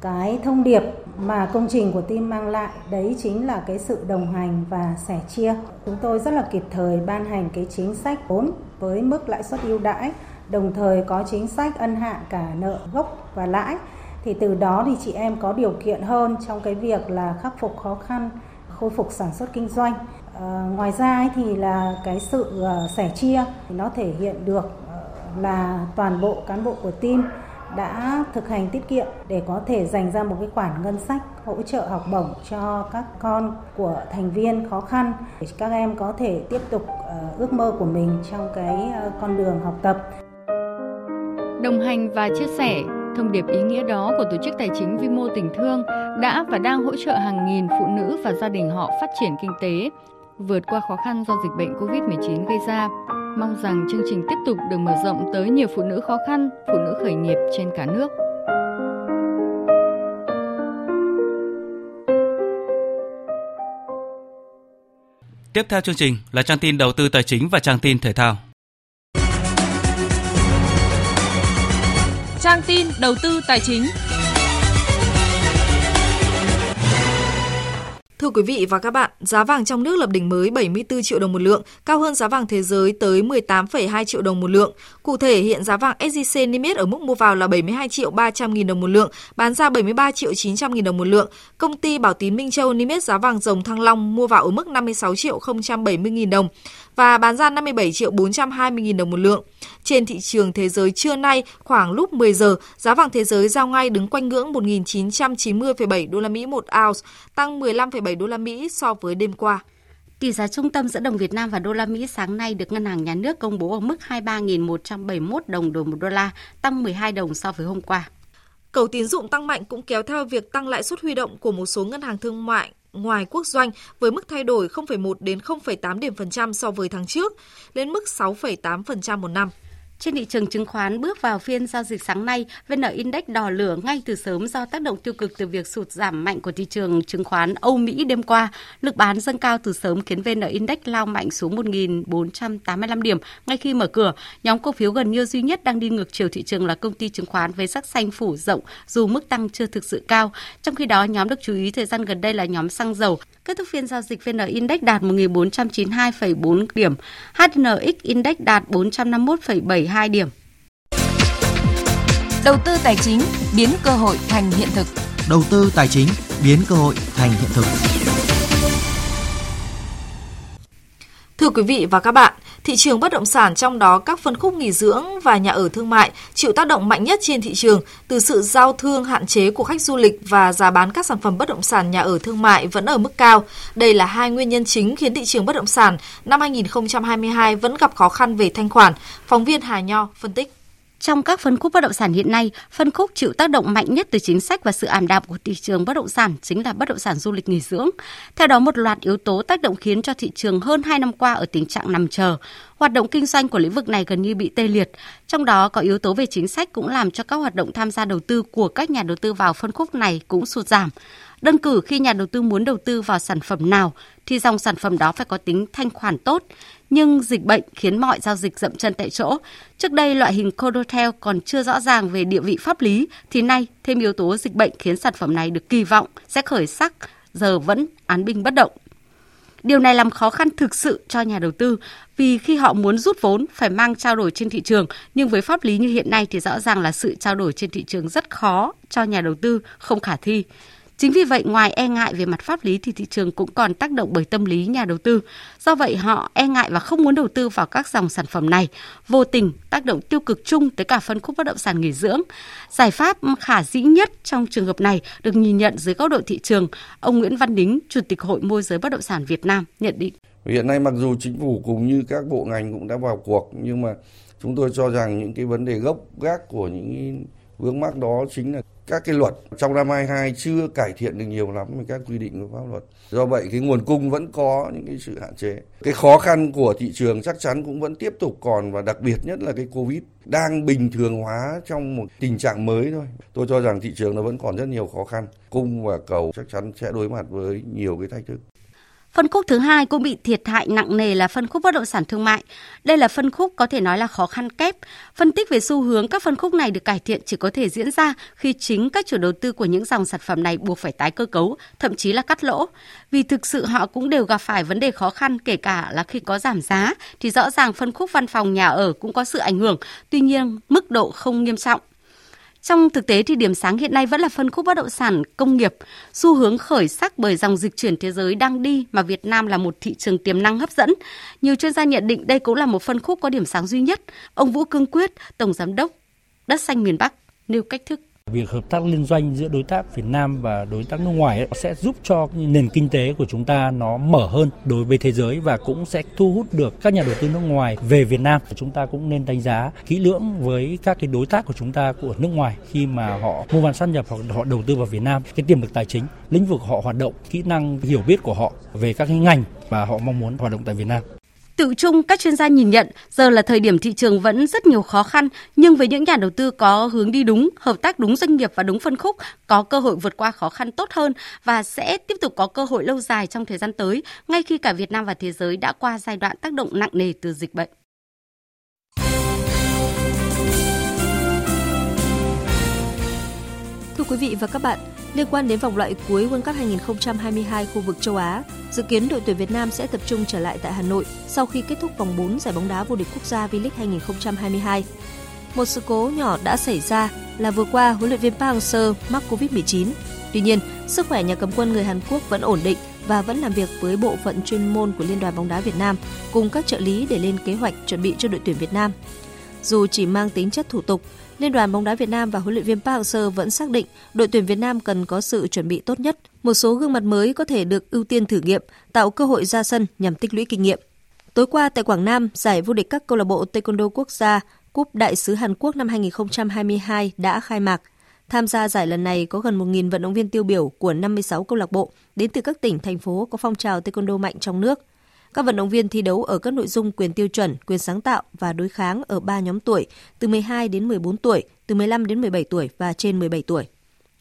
Cái thông điệp mà công trình của team mang lại đấy chính là cái sự đồng hành và sẻ chia. Chúng tôi rất là kịp thời ban hành cái chính sách vốn với mức lãi suất ưu đãi, đồng thời có chính sách ân hạn cả nợ gốc và lãi thì từ đó thì chị em có điều kiện hơn trong cái việc là khắc phục khó khăn khôi phục sản xuất kinh doanh à, ngoài ra ấy thì là cái sự uh, sẻ chia thì nó thể hiện được uh, là toàn bộ cán bộ của team đã thực hành tiết kiệm để có thể dành ra một cái khoản ngân sách hỗ trợ học bổng cho các con của thành viên khó khăn để các em có thể tiếp tục ước mơ của mình trong cái con đường học tập. Đồng hành và chia sẻ Thông điệp ý nghĩa đó của Tổ chức Tài chính Vi mô Tình Thương đã và đang hỗ trợ hàng nghìn phụ nữ và gia đình họ phát triển kinh tế, vượt qua khó khăn do dịch bệnh COVID-19 gây ra. Mong rằng chương trình tiếp tục được mở rộng tới nhiều phụ nữ khó khăn, phụ nữ khởi nghiệp trên cả nước. Tiếp theo chương trình là trang tin đầu tư tài chính và trang tin thể thao. Trang tin đầu tư tài chính. Thưa quý vị và các bạn, giá vàng trong nước lập đỉnh mới 74 triệu đồng một lượng, cao hơn giá vàng thế giới tới 18,2 triệu đồng một lượng. Cụ thể, hiện giá vàng SJC niêm yết ở mức mua vào là 72 triệu 300 nghìn đồng một lượng, bán ra 73 triệu 900 nghìn đồng một lượng. Công ty Bảo Tín Minh Châu niêm yết giá vàng dòng Thăng Long mua vào ở mức 56 triệu 070 nghìn đồng và bán ra 57 triệu 420 nghìn đồng một lượng. Trên thị trường thế giới trưa nay, khoảng lúc 10 giờ, giá vàng thế giới giao ngay đứng quanh ngưỡng 1.990,7 đô la Mỹ một ounce, tăng 15,7 đô la Mỹ so với đêm qua. Tỷ giá trung tâm giữa đồng Việt Nam và đô la Mỹ sáng nay được Ngân hàng Nhà nước công bố ở mức 23.171 đồng đổi một đô la, tăng 12 đồng so với hôm qua. Cầu tín dụng tăng mạnh cũng kéo theo việc tăng lãi suất huy động của một số ngân hàng thương mại ngoài quốc doanh với mức thay đổi 0,1 đến 0,8 điểm phần trăm so với tháng trước, lên mức 6,8% một năm. Trên thị trường chứng khoán bước vào phiên giao dịch sáng nay, VN Index đỏ lửa ngay từ sớm do tác động tiêu cực từ việc sụt giảm mạnh của thị trường chứng khoán Âu Mỹ đêm qua. Lực bán dâng cao từ sớm khiến VN Index lao mạnh xuống 1.485 điểm ngay khi mở cửa. Nhóm cổ phiếu gần như duy nhất đang đi ngược chiều thị trường là công ty chứng khoán với sắc xanh phủ rộng dù mức tăng chưa thực sự cao. Trong khi đó, nhóm được chú ý thời gian gần đây là nhóm xăng dầu. Kết thúc phiên giao dịch VN Index đạt 1.492,4 điểm, HNX Index đạt 451,7 12 điểm. Đầu tư tài chính biến cơ hội thành hiện thực. Đầu tư tài chính biến cơ hội thành hiện thực. Thưa quý vị và các bạn, thị trường bất động sản, trong đó các phân khúc nghỉ dưỡng và nhà ở thương mại, chịu tác động mạnh nhất trên thị trường từ sự giao thương hạn chế của khách du lịch và giá bán các sản phẩm bất động sản, nhà ở thương mại vẫn ở mức cao. Đây là hai nguyên nhân chính khiến thị trường bất động sản năm 2022 vẫn gặp khó khăn về thanh khoản. Phóng viên Hà Nho phân tích. Trong các phân khúc bất động sản hiện nay, phân khúc chịu tác động mạnh nhất từ chính sách và sự ảm đạm của thị trường bất động sản chính là bất động sản du lịch nghỉ dưỡng. Theo đó, một loạt yếu tố tác động khiến cho thị trường hơn 2 năm qua ở tình trạng nằm chờ. Hoạt động kinh doanh của lĩnh vực này gần như bị tê liệt. Trong đó có yếu tố về chính sách cũng làm cho các hoạt động tham gia đầu tư của các nhà đầu tư vào phân khúc này cũng sụt giảm. Đơn cử khi nhà đầu tư muốn đầu tư vào sản phẩm nào thì dòng sản phẩm đó phải có tính thanh khoản tốt nhưng dịch bệnh khiến mọi giao dịch dậm chân tại chỗ. Trước đây loại hình Codotel còn chưa rõ ràng về địa vị pháp lý thì nay thêm yếu tố dịch bệnh khiến sản phẩm này được kỳ vọng sẽ khởi sắc, giờ vẫn án binh bất động. Điều này làm khó khăn thực sự cho nhà đầu tư vì khi họ muốn rút vốn phải mang trao đổi trên thị trường, nhưng với pháp lý như hiện nay thì rõ ràng là sự trao đổi trên thị trường rất khó cho nhà đầu tư, không khả thi. Chính vì vậy, ngoài e ngại về mặt pháp lý thì thị trường cũng còn tác động bởi tâm lý nhà đầu tư. Do vậy, họ e ngại và không muốn đầu tư vào các dòng sản phẩm này, vô tình tác động tiêu cực chung tới cả phân khúc bất động sản nghỉ dưỡng. Giải pháp khả dĩ nhất trong trường hợp này được nhìn nhận dưới góc độ thị trường. Ông Nguyễn Văn Đính, Chủ tịch Hội môi giới bất động sản Việt Nam nhận định. Hiện nay mặc dù chính phủ cũng như các bộ ngành cũng đã vào cuộc nhưng mà chúng tôi cho rằng những cái vấn đề gốc gác của những vướng mắc đó chính là các cái luật trong năm 22 chưa cải thiện được nhiều lắm về các quy định của pháp luật. Do vậy cái nguồn cung vẫn có những cái sự hạn chế. Cái khó khăn của thị trường chắc chắn cũng vẫn tiếp tục còn và đặc biệt nhất là cái Covid đang bình thường hóa trong một tình trạng mới thôi. Tôi cho rằng thị trường nó vẫn còn rất nhiều khó khăn. Cung và cầu chắc chắn sẽ đối mặt với nhiều cái thách thức. Phân khúc thứ hai cũng bị thiệt hại nặng nề là phân khúc bất động sản thương mại. Đây là phân khúc có thể nói là khó khăn kép. Phân tích về xu hướng các phân khúc này được cải thiện chỉ có thể diễn ra khi chính các chủ đầu tư của những dòng sản phẩm này buộc phải tái cơ cấu, thậm chí là cắt lỗ. Vì thực sự họ cũng đều gặp phải vấn đề khó khăn kể cả là khi có giảm giá thì rõ ràng phân khúc văn phòng nhà ở cũng có sự ảnh hưởng, tuy nhiên mức độ không nghiêm trọng. Trong thực tế thì điểm sáng hiện nay vẫn là phân khúc bất động sản công nghiệp, xu hướng khởi sắc bởi dòng dịch chuyển thế giới đang đi mà Việt Nam là một thị trường tiềm năng hấp dẫn. Nhiều chuyên gia nhận định đây cũng là một phân khúc có điểm sáng duy nhất. Ông Vũ Cương Quyết, Tổng Giám đốc Đất Xanh miền Bắc, nêu cách thức. Việc hợp tác liên doanh giữa đối tác Việt Nam và đối tác nước ngoài ấy, sẽ giúp cho nền kinh tế của chúng ta nó mở hơn đối với thế giới và cũng sẽ thu hút được các nhà đầu tư nước ngoài về Việt Nam. Chúng ta cũng nên đánh giá kỹ lưỡng với các cái đối tác của chúng ta của nước ngoài khi mà họ mua bán sát nhập hoặc họ đầu tư vào Việt Nam, cái tiềm lực tài chính, lĩnh vực họ hoạt động, kỹ năng hiểu biết của họ về các cái ngành mà họ mong muốn hoạt động tại Việt Nam. Tự chung, các chuyên gia nhìn nhận giờ là thời điểm thị trường vẫn rất nhiều khó khăn, nhưng với những nhà đầu tư có hướng đi đúng, hợp tác đúng doanh nghiệp và đúng phân khúc, có cơ hội vượt qua khó khăn tốt hơn và sẽ tiếp tục có cơ hội lâu dài trong thời gian tới, ngay khi cả Việt Nam và thế giới đã qua giai đoạn tác động nặng nề từ dịch bệnh. Thưa quý vị và các bạn, liên quan đến vòng loại cuối World Cup 2022 khu vực châu Á, dự kiến đội tuyển Việt Nam sẽ tập trung trở lại tại Hà Nội sau khi kết thúc vòng 4 giải bóng đá vô địch quốc gia V-League 2022. Một sự cố nhỏ đã xảy ra là vừa qua huấn luyện viên Park Hang-seo mắc Covid-19. Tuy nhiên, sức khỏe nhà cầm quân người Hàn Quốc vẫn ổn định và vẫn làm việc với bộ phận chuyên môn của Liên đoàn bóng đá Việt Nam cùng các trợ lý để lên kế hoạch chuẩn bị cho đội tuyển Việt Nam. Dù chỉ mang tính chất thủ tục, Liên đoàn bóng đá Việt Nam và huấn luyện viên Park Hang-seo vẫn xác định đội tuyển Việt Nam cần có sự chuẩn bị tốt nhất. Một số gương mặt mới có thể được ưu tiên thử nghiệm, tạo cơ hội ra sân nhằm tích lũy kinh nghiệm. Tối qua tại Quảng Nam, giải vô địch các câu lạc bộ Taekwondo quốc gia Cúp Đại sứ Hàn Quốc năm 2022 đã khai mạc. Tham gia giải lần này có gần 1.000 vận động viên tiêu biểu của 56 câu lạc bộ đến từ các tỉnh, thành phố có phong trào taekwondo mạnh trong nước. Các vận động viên thi đấu ở các nội dung quyền tiêu chuẩn, quyền sáng tạo và đối kháng ở 3 nhóm tuổi, từ 12 đến 14 tuổi, từ 15 đến 17 tuổi và trên 17 tuổi.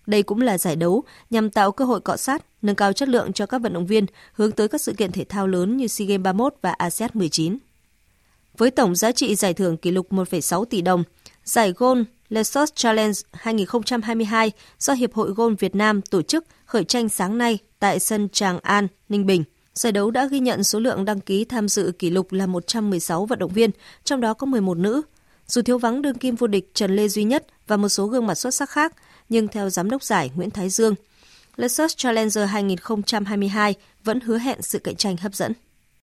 Đây cũng là giải đấu nhằm tạo cơ hội cọ sát, nâng cao chất lượng cho các vận động viên hướng tới các sự kiện thể thao lớn như SEA Games 31 và ASEAN 19. Với tổng giá trị giải thưởng kỷ lục 1,6 tỷ đồng, giải Gold Lesos Challenge 2022 do Hiệp hội Gold Việt Nam tổ chức khởi tranh sáng nay tại sân Tràng An, Ninh Bình. Giải đấu đã ghi nhận số lượng đăng ký tham dự kỷ lục là 116 vận động viên, trong đó có 11 nữ. Dù thiếu vắng đương kim vô địch Trần Lê Duy Nhất và một số gương mặt xuất sắc khác, nhưng theo giám đốc giải Nguyễn Thái Dương, Lexus Challenger 2022 vẫn hứa hẹn sự cạnh tranh hấp dẫn.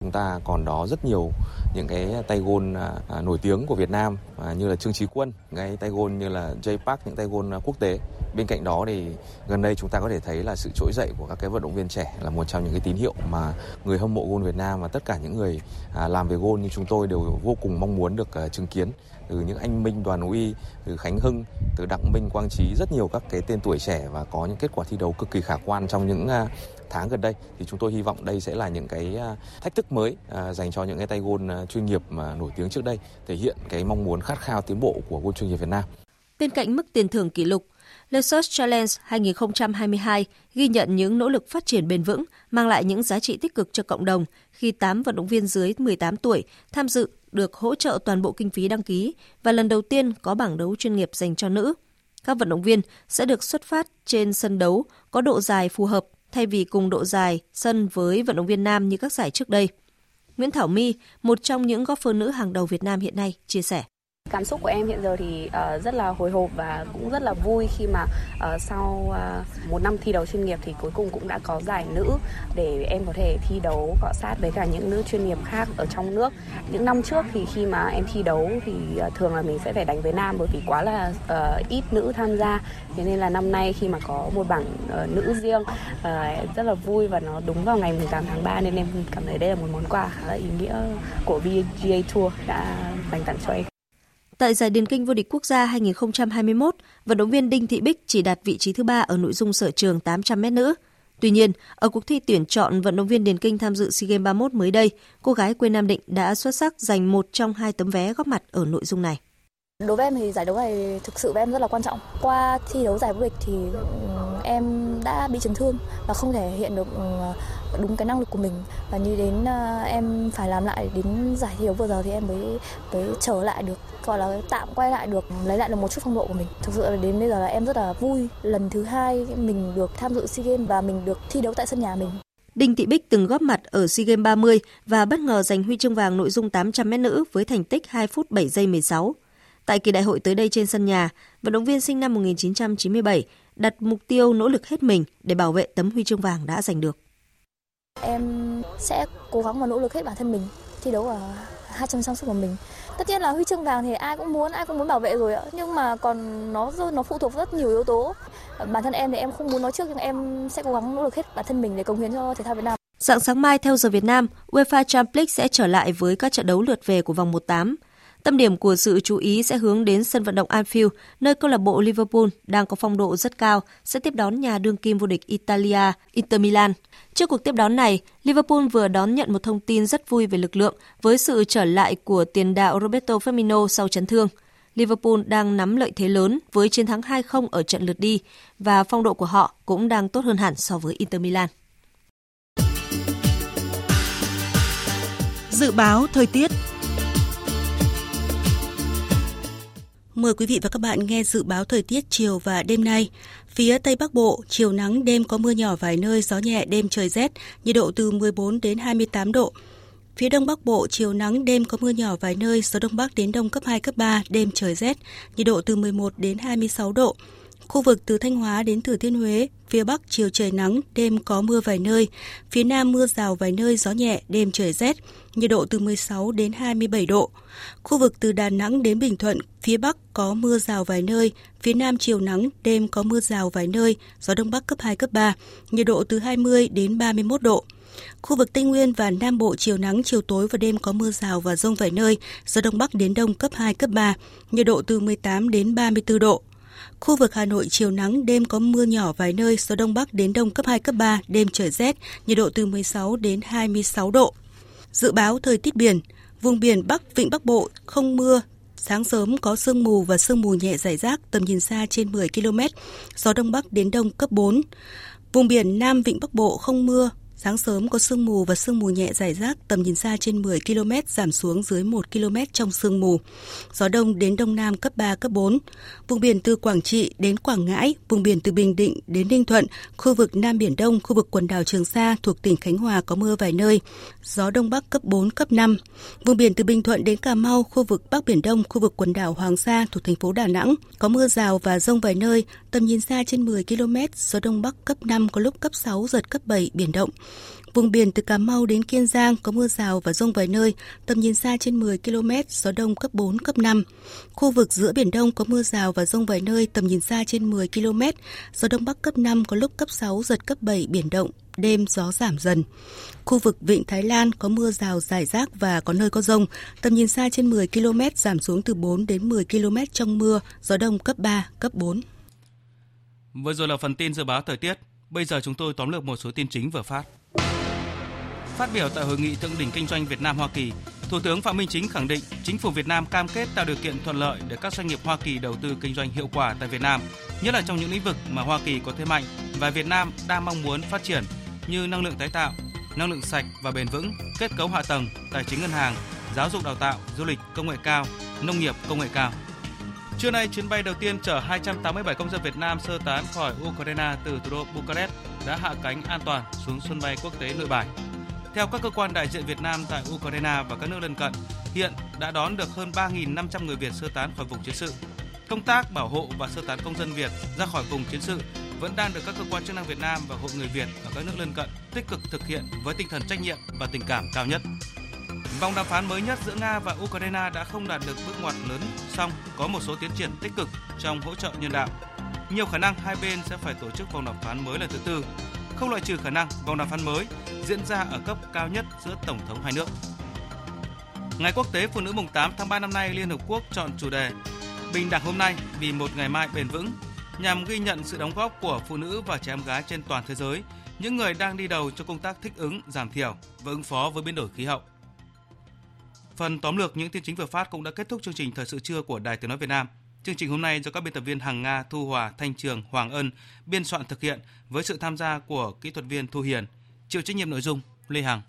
Chúng ta còn đó rất nhiều những cái tay gôn à, à nổi tiếng của Việt Nam à, như là Trương Chí Quân, cái tay gôn như là J Park, những tay gôn à, quốc tế. Bên cạnh đó thì gần đây chúng ta có thể thấy là sự trỗi dậy của các cái vận động viên trẻ là một trong những cái tín hiệu mà người hâm mộ gôn Việt Nam và tất cả những người à, làm về gôn như chúng tôi đều vô cùng mong muốn được chứng kiến từ những anh Minh Đoàn Uy, từ Khánh Hưng, từ Đặng Minh Quang Trí rất nhiều các cái tên tuổi trẻ và có những kết quả thi đấu cực kỳ khả quan trong những tháng gần đây thì chúng tôi hy vọng đây sẽ là những cái à, thách thức mới à, dành cho những cái tay gôn à, chuyên nghiệp mà nổi tiếng trước đây thể hiện cái mong muốn khát khao tiến bộ của gôn chuyên nghiệp Việt Nam. Bên cạnh mức tiền thưởng kỷ lục, Le Search Challenge 2022 ghi nhận những nỗ lực phát triển bền vững, mang lại những giá trị tích cực cho cộng đồng khi 8 vận động viên dưới 18 tuổi tham dự được hỗ trợ toàn bộ kinh phí đăng ký và lần đầu tiên có bảng đấu chuyên nghiệp dành cho nữ. Các vận động viên sẽ được xuất phát trên sân đấu có độ dài phù hợp thay vì cùng độ dài sân với vận động viên nam như các giải trước đây. Nguyễn Thảo My, một trong những golfer nữ hàng đầu Việt Nam hiện nay, chia sẻ. Cảm xúc của em hiện giờ thì uh, rất là hồi hộp và cũng rất là vui khi mà uh, sau uh, một năm thi đấu chuyên nghiệp thì cuối cùng cũng đã có giải nữ để em có thể thi đấu cọ sát với cả những nữ chuyên nghiệp khác ở trong nước. Những năm trước thì khi mà em thi đấu thì uh, thường là mình sẽ phải đánh với nam bởi vì quá là uh, ít nữ tham gia. Thế nên là năm nay khi mà có một bảng uh, nữ riêng uh, rất là vui và nó đúng vào ngày 18 tháng 3 nên em cảm thấy đây là một món quà khá là ý nghĩa của VGA Tour đã dành tặng cho em. Tại giải điền kinh vô địch quốc gia 2021, vận động viên Đinh Thị Bích chỉ đạt vị trí thứ ba ở nội dung sở trường 800m nữ. Tuy nhiên, ở cuộc thi tuyển chọn vận động viên điền kinh tham dự SEA Games 31 mới đây, cô gái quê Nam Định đã xuất sắc giành một trong hai tấm vé góp mặt ở nội dung này. Đối với em thì giải đấu này thực sự với em rất là quan trọng. Qua thi đấu giải vô địch thì ừ, em đã bị chấn thương và không thể hiện được ừ, đúng cái năng lực của mình và như đến uh, em phải làm lại đến giải thi đấu vừa giờ thì em mới mới trở lại được gọi là tạm quay lại được lấy lại được một chút phong độ của mình thực sự là đến bây giờ là em rất là vui lần thứ hai mình được tham dự sea games và mình được thi đấu tại sân nhà mình Đinh Thị Bích từng góp mặt ở SEA Games 30 và bất ngờ giành huy chương vàng nội dung 800m nữ với thành tích 2 phút 7 giây 16. Tại kỳ đại hội tới đây trên sân nhà, vận động viên sinh năm 1997 đặt mục tiêu nỗ lực hết mình để bảo vệ tấm huy chương vàng đã giành được. Em sẽ cố gắng và nỗ lực hết bản thân mình thi đấu ở 200 sang sức của mình. Tất nhiên là huy chương vàng thì ai cũng muốn, ai cũng muốn bảo vệ rồi ạ. Nhưng mà còn nó nó phụ thuộc rất nhiều yếu tố. Bản thân em thì em không muốn nói trước nhưng em sẽ cố gắng nỗ lực hết bản thân mình để cống hiến cho thể thao Việt Nam. Sáng sáng mai theo giờ Việt Nam, UEFA Champions League sẽ trở lại với các trận đấu lượt về của vòng 1/8. Tâm điểm của sự chú ý sẽ hướng đến sân vận động Anfield, nơi câu lạc bộ Liverpool đang có phong độ rất cao sẽ tiếp đón nhà đương kim vô địch Italia Inter Milan. Trước cuộc tiếp đón này, Liverpool vừa đón nhận một thông tin rất vui về lực lượng với sự trở lại của tiền đạo Roberto Firmino sau chấn thương. Liverpool đang nắm lợi thế lớn với chiến thắng 2-0 ở trận lượt đi và phong độ của họ cũng đang tốt hơn hẳn so với Inter Milan. Dự báo thời tiết Mời quý vị và các bạn nghe dự báo thời tiết chiều và đêm nay. Phía Tây Bắc Bộ, chiều nắng, đêm có mưa nhỏ vài nơi, gió nhẹ, đêm trời rét, nhiệt độ từ 14 đến 28 độ. Phía Đông Bắc Bộ, chiều nắng, đêm có mưa nhỏ vài nơi, gió Đông Bắc đến Đông cấp 2, cấp 3, đêm trời rét, nhiệt độ từ 11 đến 26 độ. Khu vực từ Thanh Hóa đến Thừa Thiên Huế, phía Bắc chiều trời nắng, đêm có mưa vài nơi, phía Nam mưa rào vài nơi, gió nhẹ, đêm trời rét, nhiệt độ từ 16 đến 27 độ. Khu vực từ Đà Nẵng đến Bình Thuận, phía Bắc có mưa rào vài nơi, phía Nam chiều nắng, đêm có mưa rào vài nơi, gió Đông Bắc cấp 2, cấp 3, nhiệt độ từ 20 đến 31 độ. Khu vực Tây Nguyên và Nam Bộ chiều nắng, chiều tối và đêm có mưa rào và rông vài nơi, gió Đông Bắc đến Đông cấp 2, cấp 3, nhiệt độ từ 18 đến 34 độ. Khu vực Hà Nội chiều nắng, đêm có mưa nhỏ vài nơi, gió Đông Bắc đến Đông cấp 2, cấp 3, đêm trời rét, nhiệt độ từ 16 đến 26 độ. Dự báo thời tiết biển, vùng biển Bắc Vịnh Bắc Bộ không mưa, sáng sớm có sương mù và sương mù nhẹ rải rác, tầm nhìn xa trên 10 km, gió Đông Bắc đến Đông cấp 4. Vùng biển Nam Vịnh Bắc Bộ không mưa, Sáng sớm có sương mù và sương mù nhẹ rải rác, tầm nhìn xa trên 10 km giảm xuống dưới 1 km trong sương mù. Gió đông đến đông nam cấp 3, cấp 4. Vùng biển từ Quảng Trị đến Quảng Ngãi, vùng biển từ Bình Định đến Ninh Thuận, khu vực Nam Biển Đông, khu vực quần đảo Trường Sa thuộc tỉnh Khánh Hòa có mưa vài nơi. Gió đông bắc cấp 4, cấp 5. Vùng biển từ Bình Thuận đến Cà Mau, khu vực Bắc Biển Đông, khu vực quần đảo Hoàng Sa thuộc thành phố Đà Nẵng có mưa rào và rông vài nơi, tầm nhìn xa trên 10 km, gió Đông Bắc cấp 5, có lúc cấp 6, giật cấp 7, biển động. Vùng biển từ Cà Mau đến Kiên Giang có mưa rào và rông vài nơi, tầm nhìn xa trên 10 km, gió đông cấp 4, cấp 5. Khu vực giữa Biển Đông có mưa rào và rông vài nơi, tầm nhìn xa trên 10 km, gió đông bắc cấp 5, có lúc cấp 6, giật cấp 7, biển động, đêm gió giảm dần. Khu vực Vịnh Thái Lan có mưa rào rải rác và có nơi có rông, tầm nhìn xa trên 10 km, giảm xuống từ 4 đến 10 km trong mưa, gió đông cấp 3, cấp 4. Vừa rồi là phần tin dự báo thời tiết. Bây giờ chúng tôi tóm lược một số tin chính vừa phát. Phát biểu tại hội nghị thượng đỉnh kinh doanh Việt Nam Hoa Kỳ, Thủ tướng Phạm Minh Chính khẳng định chính phủ Việt Nam cam kết tạo điều kiện thuận lợi để các doanh nghiệp Hoa Kỳ đầu tư kinh doanh hiệu quả tại Việt Nam, nhất là trong những lĩnh vực mà Hoa Kỳ có thế mạnh và Việt Nam đang mong muốn phát triển như năng lượng tái tạo, năng lượng sạch và bền vững, kết cấu hạ tầng, tài chính ngân hàng, giáo dục đào tạo, du lịch công nghệ cao, nông nghiệp công nghệ cao. Trưa nay, chuyến bay đầu tiên chở 287 công dân Việt Nam sơ tán khỏi Ukraine từ thủ đô Bucharest đã hạ cánh an toàn xuống sân bay quốc tế Nội Bài. Theo các cơ quan đại diện Việt Nam tại Ukraine và các nước lân cận, hiện đã đón được hơn 3.500 người Việt sơ tán khỏi vùng chiến sự. Công tác bảo hộ và sơ tán công dân Việt ra khỏi vùng chiến sự vẫn đang được các cơ quan chức năng Việt Nam và hội người Việt ở các nước lân cận tích cực thực hiện với tinh thần trách nhiệm và tình cảm cao nhất. Vòng đàm phán mới nhất giữa Nga và Ukraine đã không đạt được bước ngoặt lớn, song có một số tiến triển tích cực trong hỗ trợ nhân đạo. Nhiều khả năng hai bên sẽ phải tổ chức vòng đàm phán mới lần thứ tư, không loại trừ khả năng vòng đàm phán mới diễn ra ở cấp cao nhất giữa tổng thống hai nước. Ngày Quốc tế Phụ nữ mùng 8 tháng 3 năm nay, Liên Hợp Quốc chọn chủ đề Bình đẳng hôm nay vì một ngày mai bền vững nhằm ghi nhận sự đóng góp của phụ nữ và trẻ em gái trên toàn thế giới, những người đang đi đầu cho công tác thích ứng, giảm thiểu và ứng phó với biến đổi khí hậu. Phần tóm lược những tin chính vừa phát cũng đã kết thúc chương trình thời sự trưa của Đài Tiếng nói Việt Nam. Chương trình hôm nay do các biên tập viên Hằng Nga, Thu Hòa, Thanh Trường, Hoàng Ân biên soạn thực hiện với sự tham gia của kỹ thuật viên Thu Hiền, chịu trách nhiệm nội dung Lê Hằng.